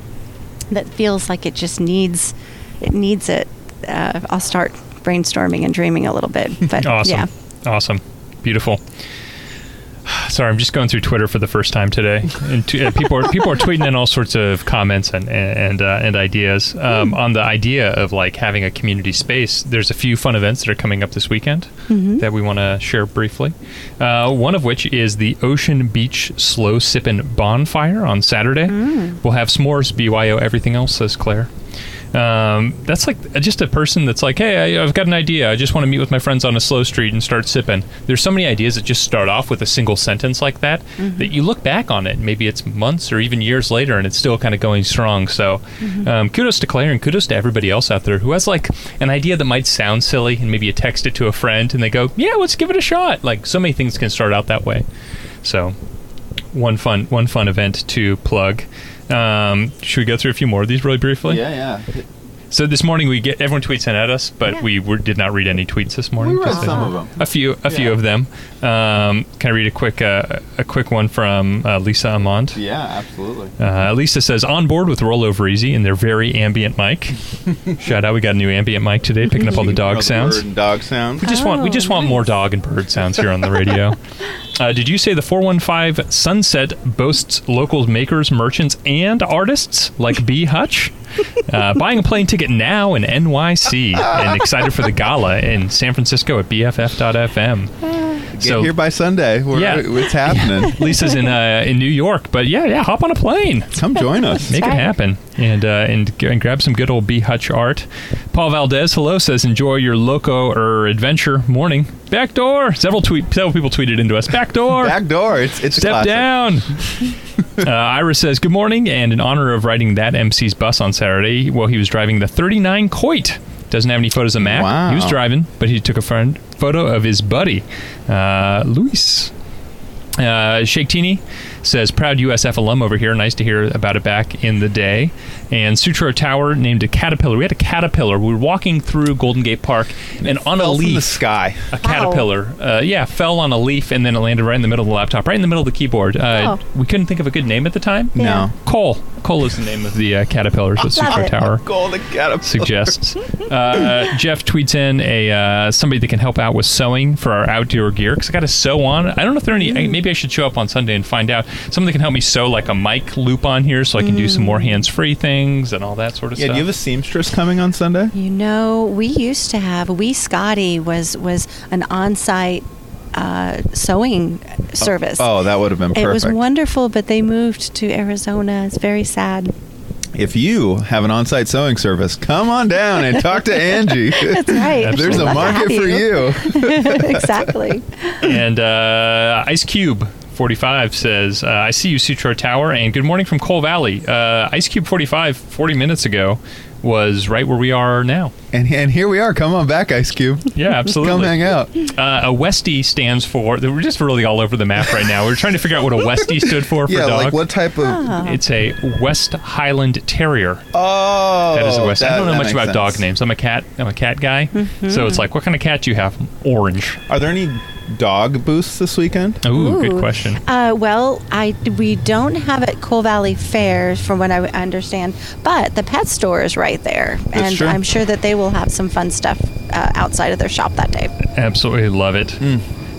that feels like it just needs it needs it, uh, I'll start brainstorming and dreaming a little bit. But Awesome. yeah. Awesome. Beautiful. Sorry, I'm just going through Twitter for the first time today, and t- uh, people are people are tweeting in all sorts of comments and and uh, and ideas um, on the idea of like having a community space. There's a few fun events that are coming up this weekend that we want to share briefly. Uh, one of which is the Ocean Beach Slow Sippin' Bonfire on Saturday. We'll have s'mores, BYO, everything else, says Claire. Um, that's like just a person that's like, hey, I, I've got an idea. I just want to meet with my friends on a slow street and start sipping. There's so many ideas that just start off with a single sentence like that that you look back on it. Maybe it's months or even years later, and it's still kind of going strong. So, um, kudos to Claire and kudos to everybody else out there who has like an idea that might sound silly, and maybe you text it to a friend and they go, yeah, let's give it a shot. Like so many things can start out that way. So, one fun one fun event to plug. Um, should we go through a few more of these really briefly? Yeah, yeah. So this morning we get everyone tweets in at us, but we were, did not read any tweets this morning. We read a- some of them. A few, a few of them. Um, can I read a quick, uh, a quick one from uh, Lisa Amont? Yeah, absolutely. Uh, Lisa says on board with Roll Over Easy and their very ambient mic. Shout out, we got a new ambient mic today, picking up all the dog Bird sounds. and dog sounds. We just want we just want more dog and bird sounds here on the radio. Uh, did you say the 415 Sunset boasts local makers, merchants, and artists like B. Hutch? Uh, buying a plane ticket now in NYC and excited for the gala in San Francisco at BFF.FM. Get So- here by Sunday. We're, Yeah. It's happening. Lisa's in uh, in New York, but yeah, yeah, hop on a plane. Come join us. Make it happen and uh, and, and grab some good old B Hutch art. Paul Valdez, hello, says enjoy your loco or adventure morning. Back door. Several tweet several people tweeted into us. Back door. Back door. It's it's Step classic. down. uh, Ira says good morning, and in honor of riding that MC's bus on Saturday, well, he was driving the 39 Coit. Doesn't have any photos of Mac. Wow. He was driving, but he took a friend photo of his buddy, uh, Luis. Uh, Shake Teeny says, proud USF alum over here. Nice to hear about it back in the day. And Sutro Tower named a caterpillar. We had a caterpillar. We were walking through Golden Gate Park, and on a Fell from the leaf, sky. a caterpillar, uh, yeah, fell on a leaf, and then it landed right in the middle of the laptop, right in the middle of the keyboard. Uh, Oh. We couldn't think of a good name at the time. No. Cole. Cole is the name of the uh, caterpillars that Sutro it. Tower Golden caterpillar. suggests. Uh, Jeff tweets in a uh, somebody that can help out with sewing for our outdoor gear because I got to sew on. I don't know if there are any. Maybe I should show up on Sunday and find out. Someone that can help me sew like a mic loop on here so I can do some more hands-free things and all that sort of Yeah, stuff. do you have a seamstress coming on Sunday? You know, we used to have Wee Scotty was was an on-site uh, sewing service. Oh, that would have been It was wonderful, but they moved to Arizona. It's very sad. if you have an on-site sewing service, come on down and talk to Angie. That's right. There's a market have for you. exactly. and uh, Ice Cube 45 says, uh, I see you, Sutro Tower, and good morning from Cole Valley. Uh, Ice Cube 45, 40 minutes ago, was right where we are now. And and here we are. Come on back, Ice Cube. Yeah, absolutely. Come hang out. Uh, a Westie stands for. We're just really all over the map right now. We're trying to figure out what a Westie stood for for Yeah, dog. like what type of? It's a West Highland Terrier. Oh, That is a West. I don't know that much makes about sense. dog names. I'm a cat. I'm a cat guy. So it's like, what kind of cat do you have? Orange. Are there any dog booths this weekend? Ooh, good question. Uh, well, I we don't have it Cole Valley Fair, from what I understand, but the pet store is right there, That's and true. I'm sure that they will have some fun stuff uh, outside of their shop that day. Absolutely love it. Hmm.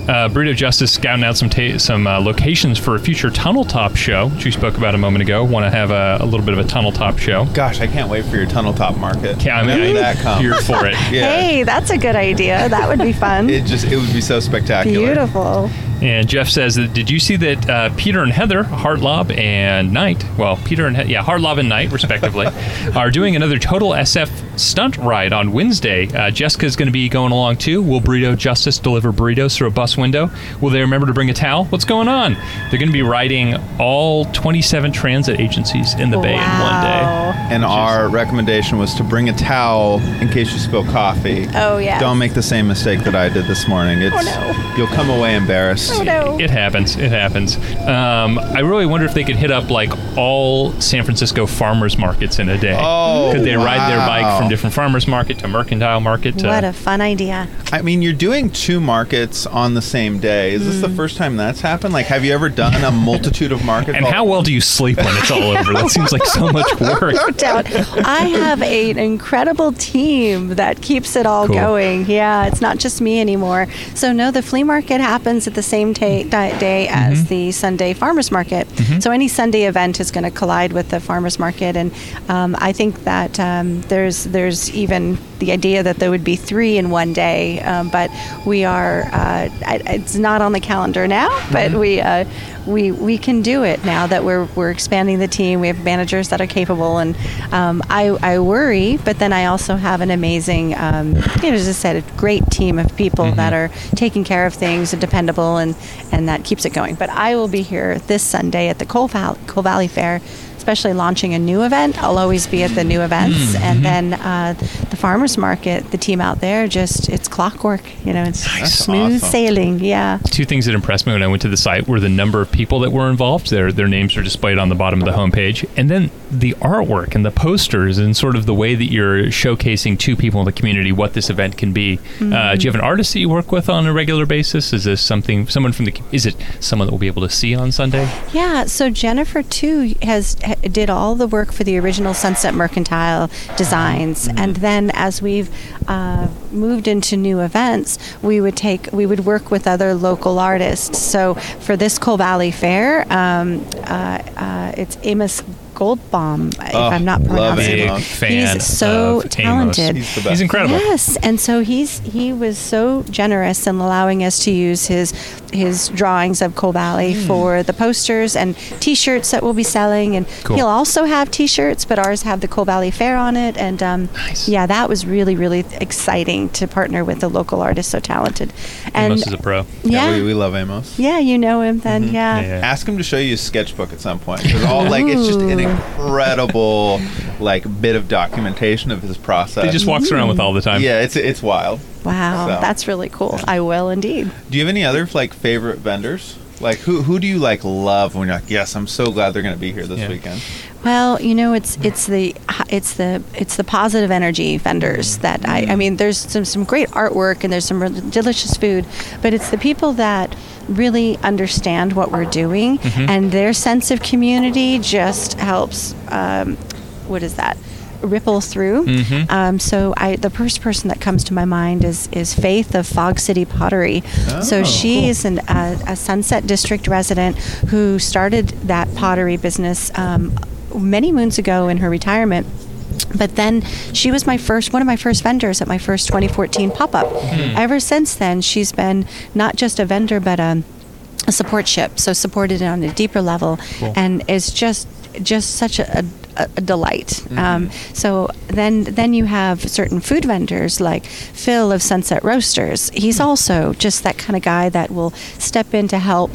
Uh, Burrito Justice scouting out some ta- some uh, locations for a future Tunnel Top show, which we spoke about a moment ago. Want to have a, a little bit of a Tunnel Top show. Gosh, I can't wait for your tunnel top market. Yeah, I mean, Whenever I- that comes. here for it. Yeah. Hey, that's a good idea. That would be fun. It just it would be so spectacular. Beautiful. And Jeff says, that, "Did you see that uh, Peter and Heather Hartlaub and Knight? Well, Peter and he- yeah, Hartlaub and Knight, respectively, are doing another Total SF stunt ride on Wednesday. Uh, Jessica's going to be going along too. Will Burrito Justice deliver burritos through a bus window? Will they remember to bring a towel? What's going on? They're going to be riding all 27 transit agencies in the bay in one day. Wow. And our recommendation was to bring a towel in case you spill coffee. Oh, yes. Don't make the same mistake that I did this morning. It's no. you'll come away embarrassed. Oh no. It happens. It happens. Um, I really wonder if they could hit up like all San Francisco farmers markets in a day. Oh, could they ride their bike from different farmers market to mercantile market to? What a fun idea. I mean, you're doing two markets on the same day. Is Mm. this the first time that's happened? Like, have you ever done a multitude of markets? and how well do you sleep when it's all over? That seems like so much work. No doubt. I have an incredible team that keeps it all Cool. going. Yeah, it's not just me anymore. So, no, the flea market happens at the same ta- day as the Sunday farmers market. So, any Sunday event is going to collide with the farmers market. And um, I think that um, there's, there's even the idea that there would be three in one day. Um, but we are, uh, it's not on the calendar now, but we, uh, we, we can do it now that we're, we're expanding the team. We have managers that are capable. And um, I, I worry, but then I also have an amazing, um, you know, as I said, a great team of people that are taking care of things and dependable, and, and that keeps it going. But I will be here this Sunday at the Cole Valley, Cole Valley Fair especially launching a new event, I'll always be at the new events, Mm-hmm. and then uh, the farmers market, the team out there, just it's clockwork. You know, it's Nice. smooth Awesome. sailing. Yeah. Two things that impressed me when I went to the site were the number of people that were involved. Their their names are displayed on the bottom of the homepage, and then the artwork and the posters and sort of the way that you're showcasing to people in the community what this event can be. Uh, do you have an artist that you work with on a regular basis? Is this something someone from the? Is it someone that we'll be able to see on Sunday? Yeah, so Jennifer too has ha- did all the work for the original Sunset Mercantile designs, and then as we've uh, moved into new events, we would take we would work with other local artists. So for this Cole Valley Fair, um, uh, uh, it's Amos Goldbaum, if Oh, I'm not pronouncing it. Amos. fan He's so talented. He's the best. He's incredible. Yes, and so he's he was so generous in allowing us to use his his drawings of Cole Valley Hmm. for the posters and T-shirts that we'll be selling, and Cool. he'll also have T-shirts, but ours have the Cole Valley Fair on it, and um, Nice. yeah, that was really really exciting to partner with a local artist so talented. And Amos is a pro. yeah, we, we love Amos. yeah, you know him then, yeah. Yeah, yeah. Ask him to show you his sketchbook at some point. 'cause all like it's just an Ooh. Incredible like bit of documentation of his process. He just walks around with all the time. yeah, it's it's wild. Wow, So- that's really cool. I will indeed. Do you have any other like favorite vendors? Like who who do you like love when you're like, yes, I'm so glad they're going to be here this Yeah. weekend. Well, you know, it's it's the it's the it's the positive energy vendors that I I mean, there's some some great artwork and there's some really delicious food, but it's the people that really understand what we're doing and their sense of community just helps. Um, what is that? Ripple through. Um, so I, the first person that comes to my mind is is Faith of Fog City Pottery. so Oh, she cool. is an, uh, a Sunset District resident who started that pottery business um, many moons ago in her retirement. But then she was my first, one of my first vendors at my first 2014 pop up. Hmm. Ever since then, she's been not just a vendor, but a, a support ship. So supported on a deeper level, and is just just such a, a, a delight. Mm-hmm. Um, so then then you have certain food vendors like Phil of Sunset Roasters. He's hmm. also just that kind of guy that will step in to help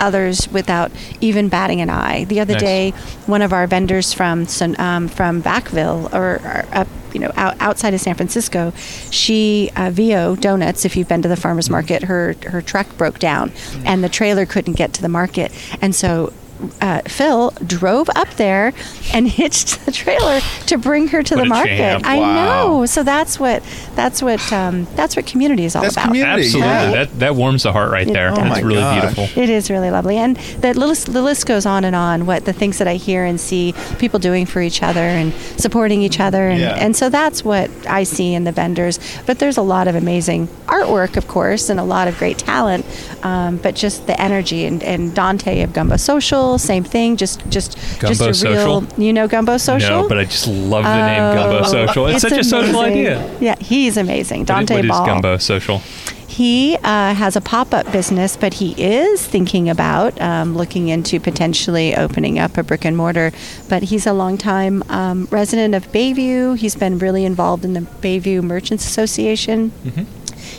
others without even batting an eye. The other Nice. day, one of our vendors from um, from Backville or, or up, you know, out, outside of San Francisco, she uh, VO Donuts. If you've been to the farmers market, her her truck broke down, and the trailer couldn't get to the market, and so. Uh, Phil drove up there and hitched the trailer to bring her to What the market. champ. I Wow. know. So that's what that's what um, that's what community is all That's about. community. Absolutely. Yeah. That that warms the heart right there. Oh That's really gosh. beautiful. It is really lovely, and the list, the list goes on and on. What the things that I hear and see people doing for each other and supporting each other, and, Yeah. and so that's what I see in the vendors. But there's a lot of amazing artwork, of course, and a lot of great talent. Um, but just the energy and, and Dante of Gumbo Social, same thing. Just just just Gumbo a Social? real, you know, Gumbo Social. No, but I just love the name Gumbo Oh, Social. It's, such a social idea. Yeah, he's amazing. What- Dante what is Ball. Gumbo Social? He uh, has a pop up business, but he is thinking about um, looking into potentially opening up a brick and mortar. But he's a longtime um, resident of Bayview. He's been really involved in the Bayview Merchants Association.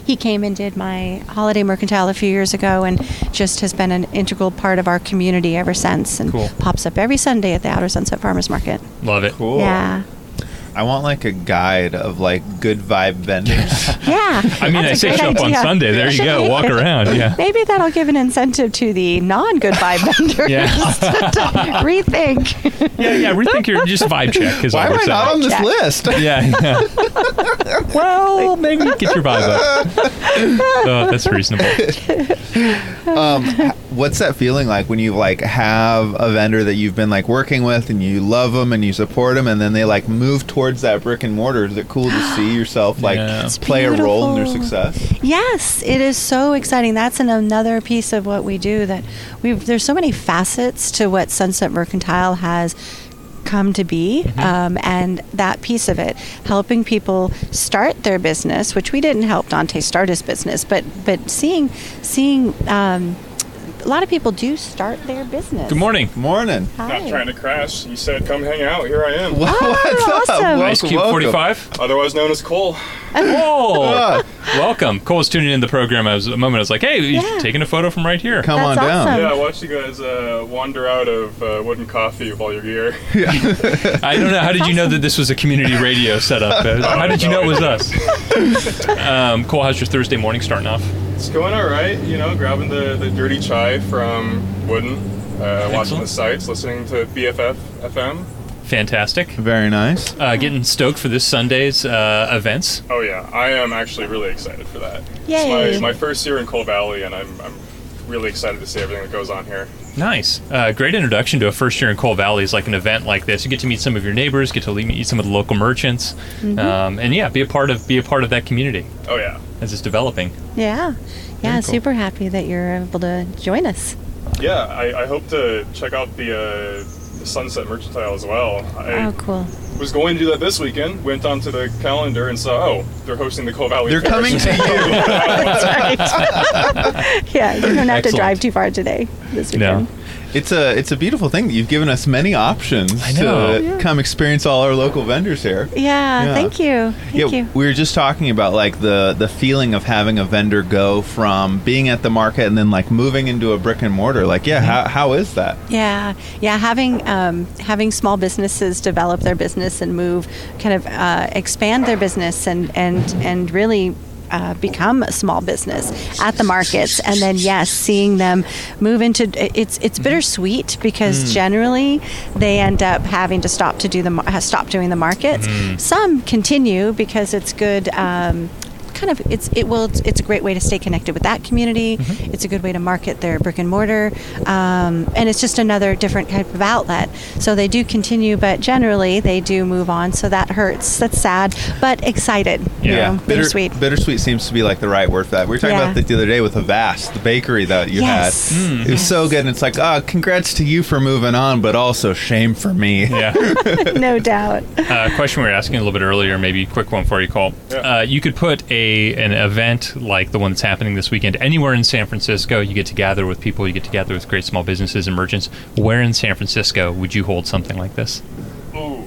He came and did my holiday mercantile a few years ago and just has been an integral part of our community ever since and Cool. pops up every Sunday at the Outer Sunset Farmers Market. Love it. Cool. Yeah. I want like a guide of like good vibe vendors. Yeah. I mean, I That's a say great show up on. Sunday. There you go. Walk around. Yeah. Maybe that'll give an incentive to the non-good vibe vendors Yeah. to rethink. Yeah, yeah. Rethink your just vibe check. Is Why am I not on this Check. list? Yeah, yeah. well, maybe get your vibe up. Oh, that's reasonable. um, what's that feeling like when you like have a vendor that you've been like working with and you love them and you support them and then they like move towards that brick and mortar? Is it cool to see yourself like Yeah. It's play a role in their success? Yes, it is so exciting. That's an, another piece of what we do. That we there's so many facets to what Sunset Mercantile has come to be, Mm-hmm. um, and that piece of it, helping people start their business, which we didn't help Dante start his business, but but seeing seeing. Um, a lot of people do start their business. Good morning. Morning. Hi. Not trying to crash. You said come hang out. Here I am. What's up? awesome. Ice Cube 45. Otherwise known as Cole. Oh, welcome. Cole was tuning in the program. I was a moment. I was like, "Hey, he's Yeah. taking a photo from right here." Come That's on down. Yeah, I watched you guys uh, wander out of uh, Wooden Coffee with all your gear. I don't know. How did you know that this was a community radio setup? How did you know it was us? Um, Cole, how's your Thursday morning starting off? It's going all right. You know, grabbing the, the dirty chai from Wooden, uh, watching the sights, listening to BFF FM. Fantastic. Very nice. Uh, getting stoked for this Sunday's uh, events. Oh yeah, I am actually really excited for that. Yay. It's my, my first year in Cole Valley, and I'm, I'm really excited to see everything that goes on here. Nice. Uh, great introduction to a first year in Cole Valley is like an event like this. You get to meet some of your neighbors, get to meet some of the local merchants, um, and yeah, be a part of be a part of that community Oh yeah. as it's developing. Yeah. Yeah, cool. super happy that you're able to join us. Yeah, I, I hope to check out the, uh, the Sunset Mercantile as well. I Oh, cool. Was going to do that this weekend, went onto the calendar and saw, oh, they're hosting the Cole Valley They're Fair. coming to you. Yeah, you don't have to drive too far today this No. Weekend. It's a it's a beautiful thing that you've given us many options I know. to Yeah. come experience all our local vendors here. Yeah, Yeah. thank you. Thank yeah, you. we were just talking about like the the feeling of having a vendor go from being at the market and then like moving into a brick and mortar. Like, yeah, how, how is that? Yeah, yeah. Having um, having small businesses develop their business and move, kind of uh, expand their business and and and really. Uh, become a small business at the markets, and then yes, seeing them move into it's it's bittersweet because generally they end up having to stop to do the stop doing the markets. Some continue because it's good. Um, kind of it's it will it's, it's a great way to stay connected with that community it's a good way to market their brick and mortar um, and it's just another different type of outlet so they do continue but generally they do move on so that hurts that's sad but excited you know, Bitter- bittersweet Bittersweet seems to be like the right word for that. We were talking Yeah. about that the other day with Avast, the bakery that you Yes. had. Mm. It was so good, and it's like, oh, congrats to you for moving on, but also shame for me. Yeah. no doubt uh, question we were asking a little bit earlier, maybe a quick one for you Cole. Yeah. Uh, you could put a an event like the one that's happening this weekend anywhere in San Francisco. You get to gather with people. You get to gather with great small businesses and merchants. Where in San Francisco would you hold something like this? Ooh,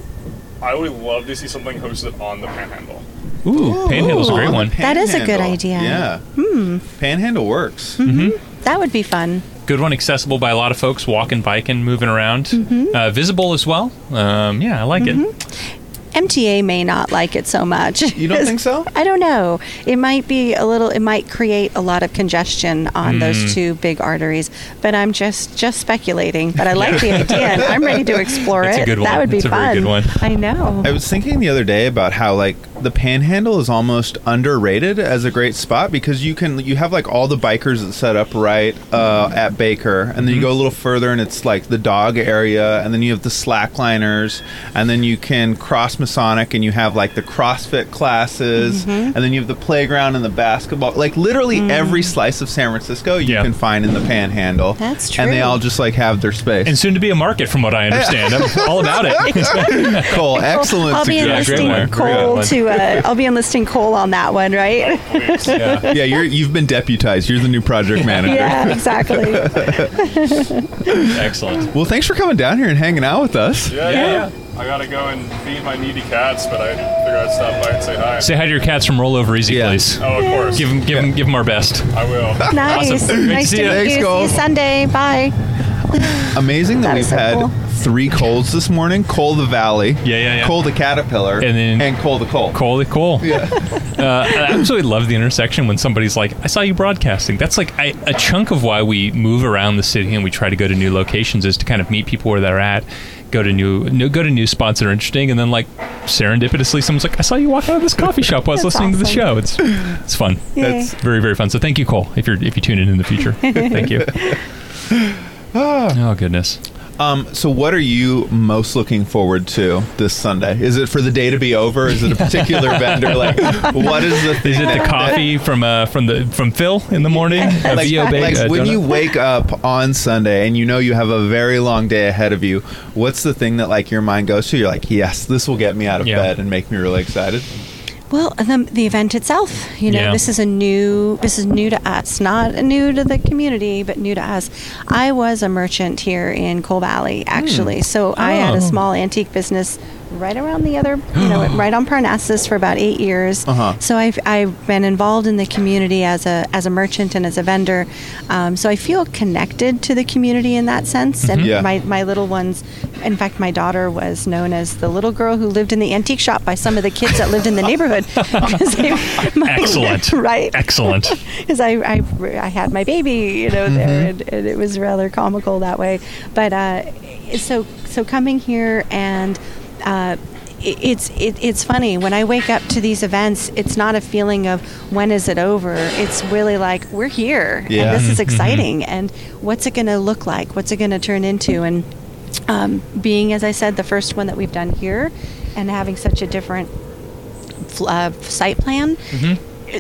I would love to see something hosted on the Panhandle. Ooh, Panhandle's a great one. That is a good idea. Yeah. hmm Panhandle works. that would be fun Good one, accessible by a lot of folks, walking, biking, moving around. Mm-hmm. Uh, visible as well. Um, yeah, I like it. MTA may not like it so much. You don't think so? I don't know. It might be a little. It might create a lot of congestion on Mm. those two big arteries. But I'm just just speculating. But I like the idea. and I'm ready to explore That's a it. good That would be That's a fun. very good one. I know. I was thinking the other day about how like the Panhandle is almost underrated as a great spot because you can you have like all the bikers that set up right uh, at Baker, and then you go a little further and it's like the dog area, and then you have the slackliners, and then you can cross Masonic and you have like the CrossFit classes, and then you have the playground and the basketball. Like literally every slice of San Francisco you Yeah. can find in the Panhandle. That's true. And they all just like have their space. And soon to be a market, from what I understand. I'm all about it. Cole, excellent. I'll be Yeah, great one. Cole to. Uh, I'll be enlisting Cole on that one, right? yeah. yeah, you're you've been deputized. You're the new project manager. yeah, exactly. Excellent. Well, thanks for coming down here and hanging out with us. Yeah, Yeah. yeah. I gotta go and feed my needy cats, but I figured I'd stop by and say hi. Say hi to your cats from Roll Over Easy, Yeah. please. oh, of course. Give them, give them, give them our best. I will. Nice. Awesome. Great to Nice see to you. meet Thanks. See Cole. you Sunday. Bye. Amazing that, That we've is so had cool. three Coles this morning: Cole the Valley, Yeah, yeah, yeah. Cole the Caterpillar, And then- and Cole the Cole. Cole, the Cole. Yeah. Uh, I absolutely love the intersection when somebody's like, "I saw you broadcasting." That's like I, a chunk of why we move around the city and we try to go to new locations is to kind of meet people where they're at, go to new, new go to new spots that are interesting, and then like serendipitously, someone's like, "I saw you walk out of this coffee shop while I was listening to the show." It's it's fun. That's Very very fun. So thank you, Cole. If you're if you tune in in the future, thank you. Oh goodness. Um, so, what are you most looking forward to this Sunday? Is it for the day to be over? Is it a particular vendor? Like, what is the thing Is it the that- coffee from uh from the from Phil in the morning? Like, VO like uh, when donut? you wake up on Sunday and you know you have a very long day ahead of you, what's the thing that like your mind goes to? You're like, yes, this will get me out of Yeah. bed and make me really excited. Well, the, the event itself, you know, Yeah. this is a new, this is new to us, not new to the community, but new to us. I was a merchant here in Cole Valley, actually. Hmm. So I had Oh. a small antique business right around the other, you know, right on Parnassus for about eight years. Uh-huh. So I've, I've been involved in the community as a, as a merchant and as a vendor. Um, so I feel connected to the community in that sense. And Yeah. my, my little ones, in fact, my daughter was known as the little girl who lived in the antique shop by some of the kids that lived in the neighborhood. they- my- Excellent. right. Excellent. Because I, I, I had my baby, you know, there, and, and it was rather comical that way. But uh, so so coming here and. Uh, it's it, it's funny when I wake up to these events. It's not a feeling of when is it over. It's really like we're here, Yeah. and this is Mhm. exciting. And what's it going to look like? What's it going to turn into? And um, being, as I said, the first one that we've done here, and having such a different uh, site plan,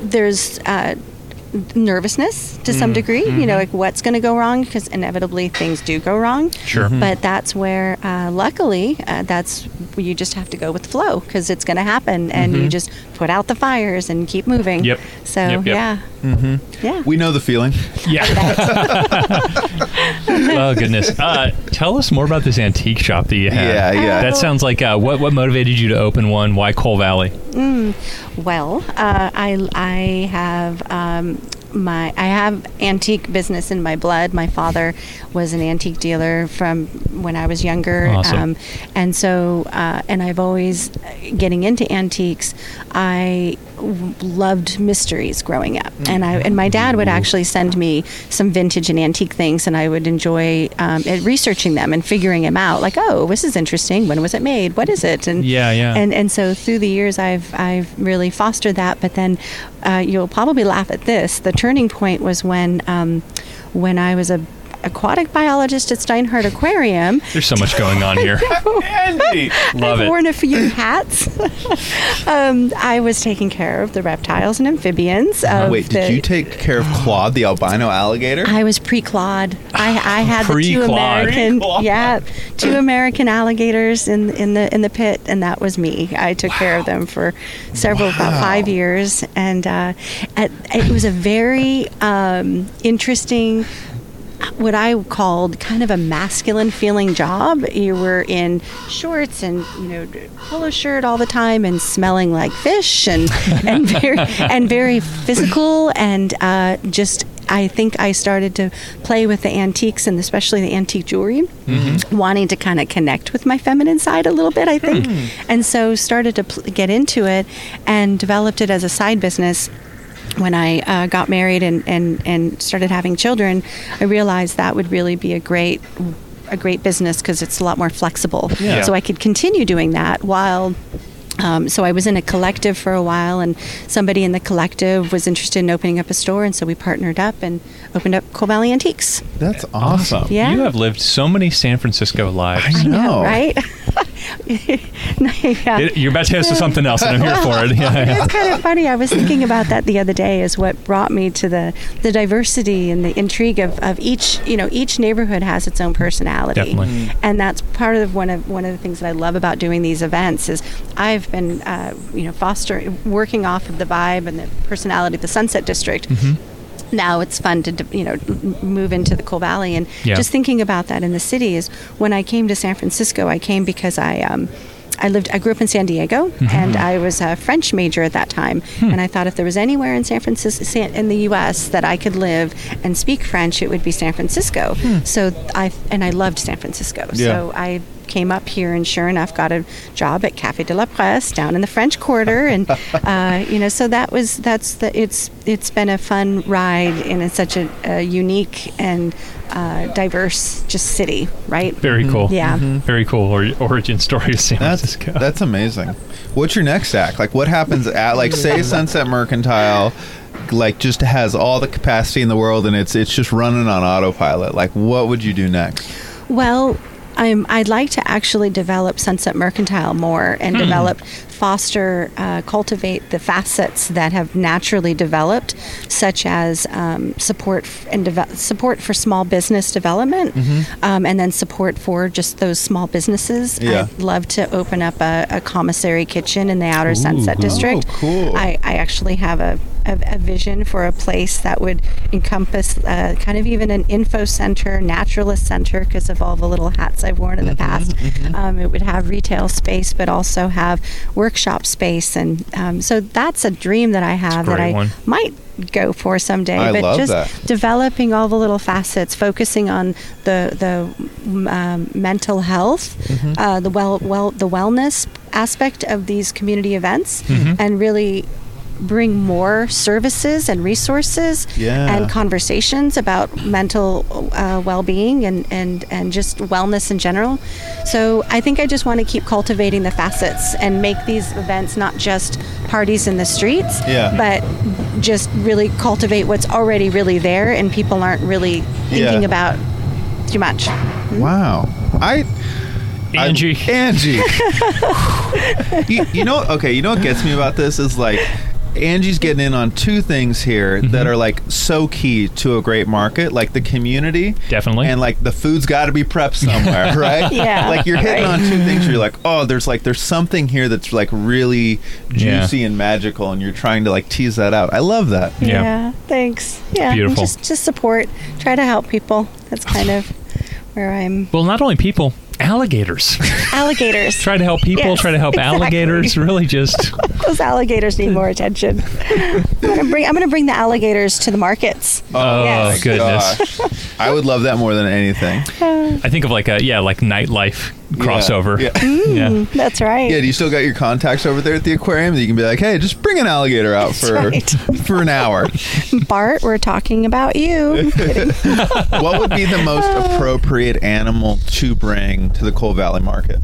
there's uh, nervousness to some Mm, degree. You know, mhm. like what's going to go wrong because inevitably things do go wrong. Sure. But that's where, uh, luckily, uh, that's you just have to go with the flow because it's going to happen, and you Mhm. just put out the fires and keep moving. Yep. So Yep, yep. yeah. Mm-hmm. Yeah. We know the feeling. Yeah. oh goodness. Uh, tell us more about this antique shop that you have. Yeah, yeah. That sounds like uh, what what motivated you to open one? Why Cole Valley? Mm, well, uh, I I have um, my I have antique business in my blood. My father was an antique dealer from when I was younger, um, and so uh, and I've always getting into antiques. I loved mysteries growing up, and I and my dad would actually send me some vintage and antique things, and I would enjoy um, researching them and figuring them out. Like, oh, this is interesting. When was it made? What is it? And Yeah, yeah. and and so through the years, I've I've really fostered that. But then uh, you'll probably laugh at this. The turning point was when um, when I was a aquatic biologist at Steinhardt Aquarium. There's so much going on here. Andy, Love I've it. worn a few hats. um, I was taking care of the reptiles and amphibians. Of Wait, did you take care of Claude, the albino alligator? I was pre-Claude. I, I had the two American, Pre-clawed. yeah, two American alligators in in the in the pit, and that was me. I took care of them for several about five years, and uh, at, it was a very um, interesting. What I called kind of a masculine feeling job. You were in shorts and you know polo shirt all the time and smelling like fish and and very and very physical and uh, just I think I started to play with the antiques and especially the antique jewelry, wanting to kind of connect with my feminine side a little bit, I think. And so started to pl- get into it and developed it as a side business. When I uh, got married and, and, and started having children, I realized that would really be a great a great business because it's a lot more flexible. Yeah. So I could continue doing that while um, so I was in a collective for a while, and somebody in the collective was interested in opening up a store, and so we partnered up and opened up Cole Valley Antiques. That's awesome. Yeah. You have lived so many San Francisco lives. I know. right? yeah. It- you're about to ask something else, and I'm here for it. Yeah, yeah. It's kind of funny. I was thinking about that the other day. Is what brought me to the the diversity and the intrigue of, of each. You know, each neighborhood has its own personality, Definitely. Mhm. and that's part of one of one of the things that I love about doing these events. Is I've been uh, you know fostering, working off of the vibe and the personality of the Sunset District. Now it's fun to you know move into the Cole Valley and Yeah. just thinking about that in the city is when I came to San Francisco. I came because I. Um, I lived. I grew up in San Diego, mm-hmm. and I was a French major at that time. Hmm. And I thought if there was anywhere in San Francisco, San, in the U.S. that I could live and speak French, it would be San Francisco. Hmm. So I and I loved San Francisco. Yeah. So I came up here, and sure enough, got a job at Café de la Presse down in the French Quarter, and uh, you know, so that was that's the it's it's been a fun ride in a, such a, a unique and uh, diverse just city, right? Very cool. Yeah. Very cool or, origin story of San That's Francisco. that's amazing. What's your next act? Like, what happens at like say Sunset Mercantile, like just has all the capacity in the world and it's it's just running on autopilot. Like, what would you do next? Well, I'm, I'd like to actually develop Sunset Mercantile more and hmm. develop foster, uh, cultivate the facets that have naturally developed, such as um, support and deve- support for small business development, Mhm. um, and then support for just those small businesses. Yeah. I'd love to open up a, a commissary kitchen in the Outer Sunset Ooh. District. Oh, cool. I, I actually have a, a, vision for a place that would encompass uh, kind of even an info center, naturalist center, because of all the little hats I've worn in the past. Um, it would have retail space, but also have workshop space, and um, so that's a dream that I have that I one. might go for someday. I but love just that. developing all the little facets, focusing on the the um, mental health, Mm-hmm. uh, the well well the wellness aspect of these community events, Mhm. and really bring more services and resources Yeah. and conversations about mental uh, well-being and, and, and just wellness in general. So I think I just want to keep cultivating the facets and make these events not just parties in the streets, Yeah. but just really cultivate what's already really there and people aren't really thinking Yeah. about too much. Wow. I Angie. I- Angie. you, you know okay, you know what gets me about this is like Angie's getting in on two things here that mm-hmm. are like so key to a great market, like the community, definitely, and like the food's got to be prepped somewhere, right? Yeah, Like you're hitting right. on two things where you're like, oh, there's like there's something here that's like really Yeah. juicy and magical, and you're trying to like tease that out. I love that. Yeah. thanks. Yeah, Beautiful. just just support, try to help people. That's kind of where I'm. Well, not only people, alligators. Alligators. try to help people. Yes, try to help exactly. alligators. Really, just Those alligators need more attention. I'm gonna bring. I'm gonna bring the alligators to the markets. Oh, oh Yes. goodness. I would love that more than anything. I think of like a yeah, like nightlife crossover. Yeah. Mm, That's right. Yeah, do you still got your contacts over there at the aquarium that you can be like, hey, just bring an alligator out That's for right. for an hour? Bart, we're talking about you. What would be the most appropriate animal to bring to the Cole Valley Market?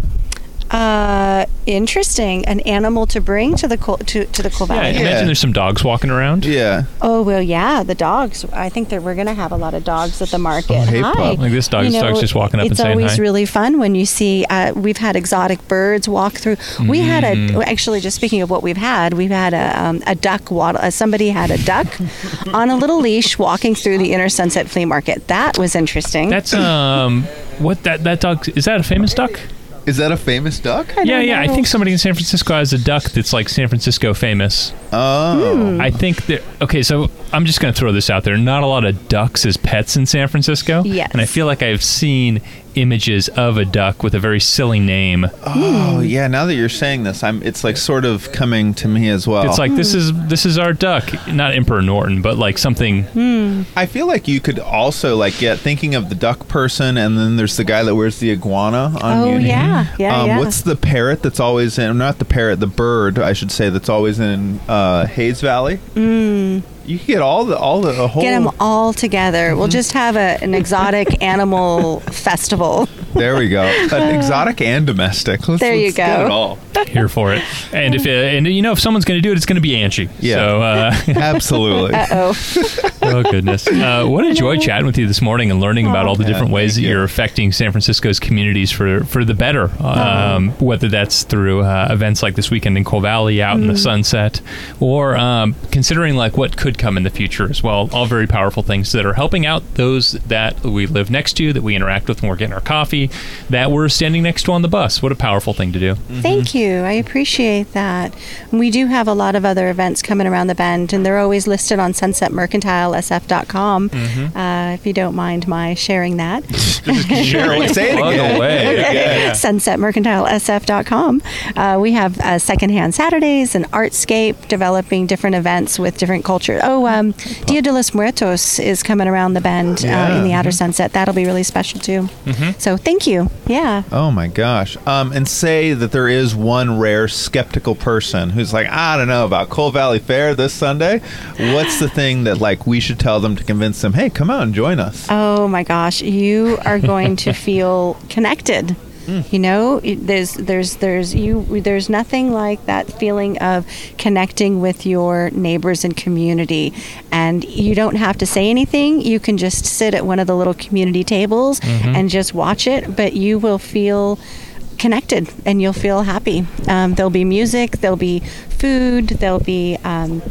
Uh, interesting. An animal to bring to the Col- to to the Cole Yeah, Valley. imagine there's some dogs walking around. Yeah. Oh well, yeah, the dogs. I think that we're gonna have a lot of dogs at the market. Oh, hey, Hi. pup. Like this dog- this dog's just walking up and it's saying always hi. really fun when you see. Uh, we've had exotic birds walk through. We had a Mm. actually just speaking of what we've had, we've had a um, a duck. Waddle, uh, somebody had a duck on a little leash walking through the Inner Sunset Flea Market. That was interesting. That's um, what that that dog is that a famous duck? Is that a famous duck? yeah, yeah. I think somebody in San Francisco has a duck that's like San Francisco famous. Oh. I think that okay. So I'm just going to throw this out there. Not a lot of ducks as pets in San Francisco. Yes. And I feel like I've seen images of a duck with a very silly name. Oh, yeah. Now that you're saying this, I'm. It's like sort of coming to me as well. It's like this is this is our duck, not Emperor Norton, but like something. Hmm. I feel like you could also like get thinking of the duck person, and then there's the guy that wears the iguana on Oh, Muni. yeah. Yeah, Um, yeah. What's the parrot that's always in? Not the parrot, the bird, I should say, that's always in uh, Hayes Valley. Mm. You could get all the all the a whole. Get them all together. We'll just have a, an exotic animal festival. There we go. An exotic and domestic. Let's, There you let's get go. it all. Here for it, and if uh, and you know if someone's going to do it, it's going to be Angie. Yeah. So, uh, Absolutely. Uh oh. oh goodness, uh, what a joy chatting with you this morning and learning about all the Yeah, different ways that thank you. you're affecting San Francisco's communities for for the better. Um, whether that's through uh, events like this weekend in Cole Valley, out in the sunset, or um, considering like what could come in the future as well. All very powerful things that are helping out those that we live next to, that we interact with when we're getting our coffee, that we're standing next to on the bus. What a powerful thing to do. Thank you. I appreciate that. We do have a lot of other events coming around the bend, and they're always listed on sunsetmercantilesf.com. Mm-hmm. Uh, if you don't mind my sharing that. Share it. Say it Plug again. away. Say it again. sunsetmercantilesf.com. Uh, we have uh, secondhand Saturdays and Artscape, developing different events with different culture. Oh, um, Dia de los Muertos is coming around the bend uh, in the Outer Sunset. That'll be really special too. So thank you. Yeah. Oh my gosh. Um, and say that there is one rare skeptical person who's like, I don't know about Cole Valley Fair this Sunday. What's the thing that like we should tell them to convince them, hey, come out and join us? Oh my gosh, you are going to feel connected. You know, there's there's there's you there's nothing like that feeling of connecting with your neighbors and community, and you don't have to say anything. You can just sit at one of the little community tables and just watch it, but you will feel connected and you'll feel happy. Um, there'll be music, there'll be food, there'll be um,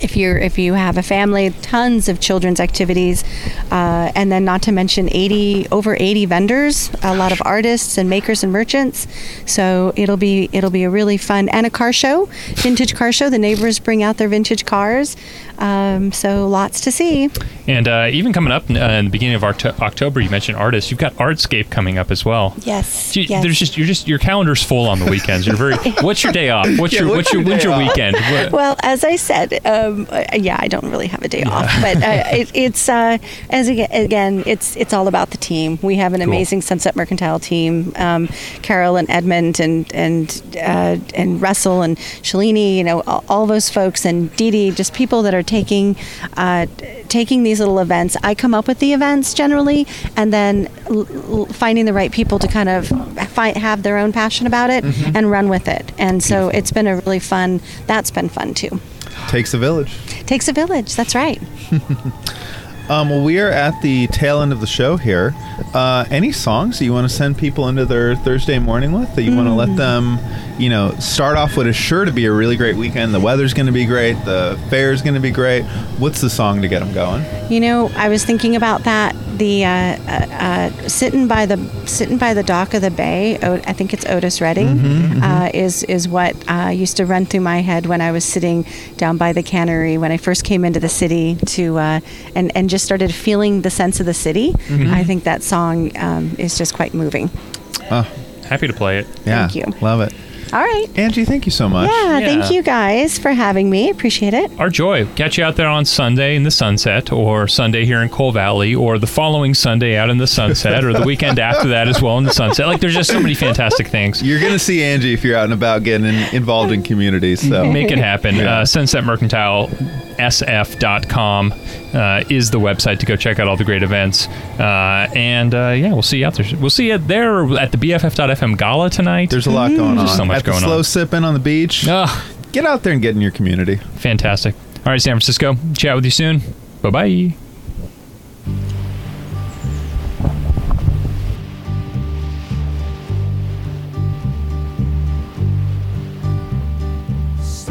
if you're if you have a family, tons of children's activities, uh, and then not to mention 80 over 80 vendors, a lot of artists and makers and merchants. So it'll be it'll be a really fun and a car show, vintage car show. The neighbors bring out their vintage cars, um, so lots to see. And uh, even coming up uh, in the beginning of Oct- October, you mentioned artists. You've got Artscape coming up as well. Yes, You- yes. There's just you're just your calendar's full on the weekends. You're very. What's your day off? What's Yeah, your what's what's your your when's your weekend? What- Well, as I said, um, uh, yeah, I don't really have a day off, but uh, it, it's uh, as again, it's it's all about the team. We have an Cool. amazing Sunset Mercantile team, um, Carol and Edmund and and uh, and Russell and Shalini, you know, all, all those folks and Dee Dee, just people that are taking uh, taking these little events. I come up with the events generally, and then l- l- finding the right people to kind of find, have their own passion about it Mhm. and run with it. And so it's been a really fun. That's been fun too. Takes a village. Takes a village. That's right. Um, well, we are at the tail end of the show here. Uh, any songs that you want to send people into their Thursday morning with that you want to let them, you know, start off what is sure to be a really great weekend? The weather's going to be great. The fair's going to be great. What's the song to get them going? You know, I was thinking about that. The uh, uh, uh, sitting by the sitting by the dock of the bay. O- I think it's Otis Redding. Mhm, mhm. Uh, is is what uh, used to run through my head when I was sitting down by the cannery when I first came into the city to uh, and and just started feeling the sense of the city. Mhm. I think that song um, is just quite moving. Oh, happy to play it. Yeah, Thank you. Love it. All right. Angie, thank you so much. Yeah, Yeah. thank you guys for having me. Appreciate it. Our joy. Catch you out there on Sunday in the sunset, or Sunday here in Cole Valley, or the following Sunday out in the sunset, or the weekend after that as well in the sunset. Like, there's just so many fantastic things. You're going to see Angie if you're out and about getting in, involved in communities. So Make it happen. Yeah. Uh, Sunset Mercantile sf.com uh, is the website to go check out all the great events. Uh, and uh, yeah, we'll see you out there. We'll see you there at the BFF.FM gala tonight. There's a lot going on. There's so much At the going slow on. sipping on the beach. Get out there and get in your community. Fantastic. All right, San Francisco. Chat with you soon. Bye bye.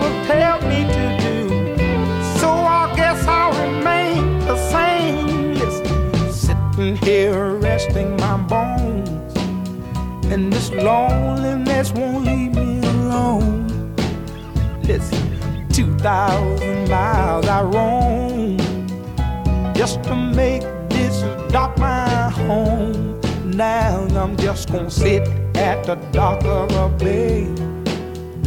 people tell me to do. So I guess I'll remain the same. Listen, sitting here resting my bones. And this loneliness won't leave me alone. Listen, 2,000 miles I roam just to make this dock my home. Now I'm just gonna sit at the dock of the bay,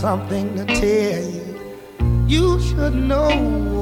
Something to tell you. You should know.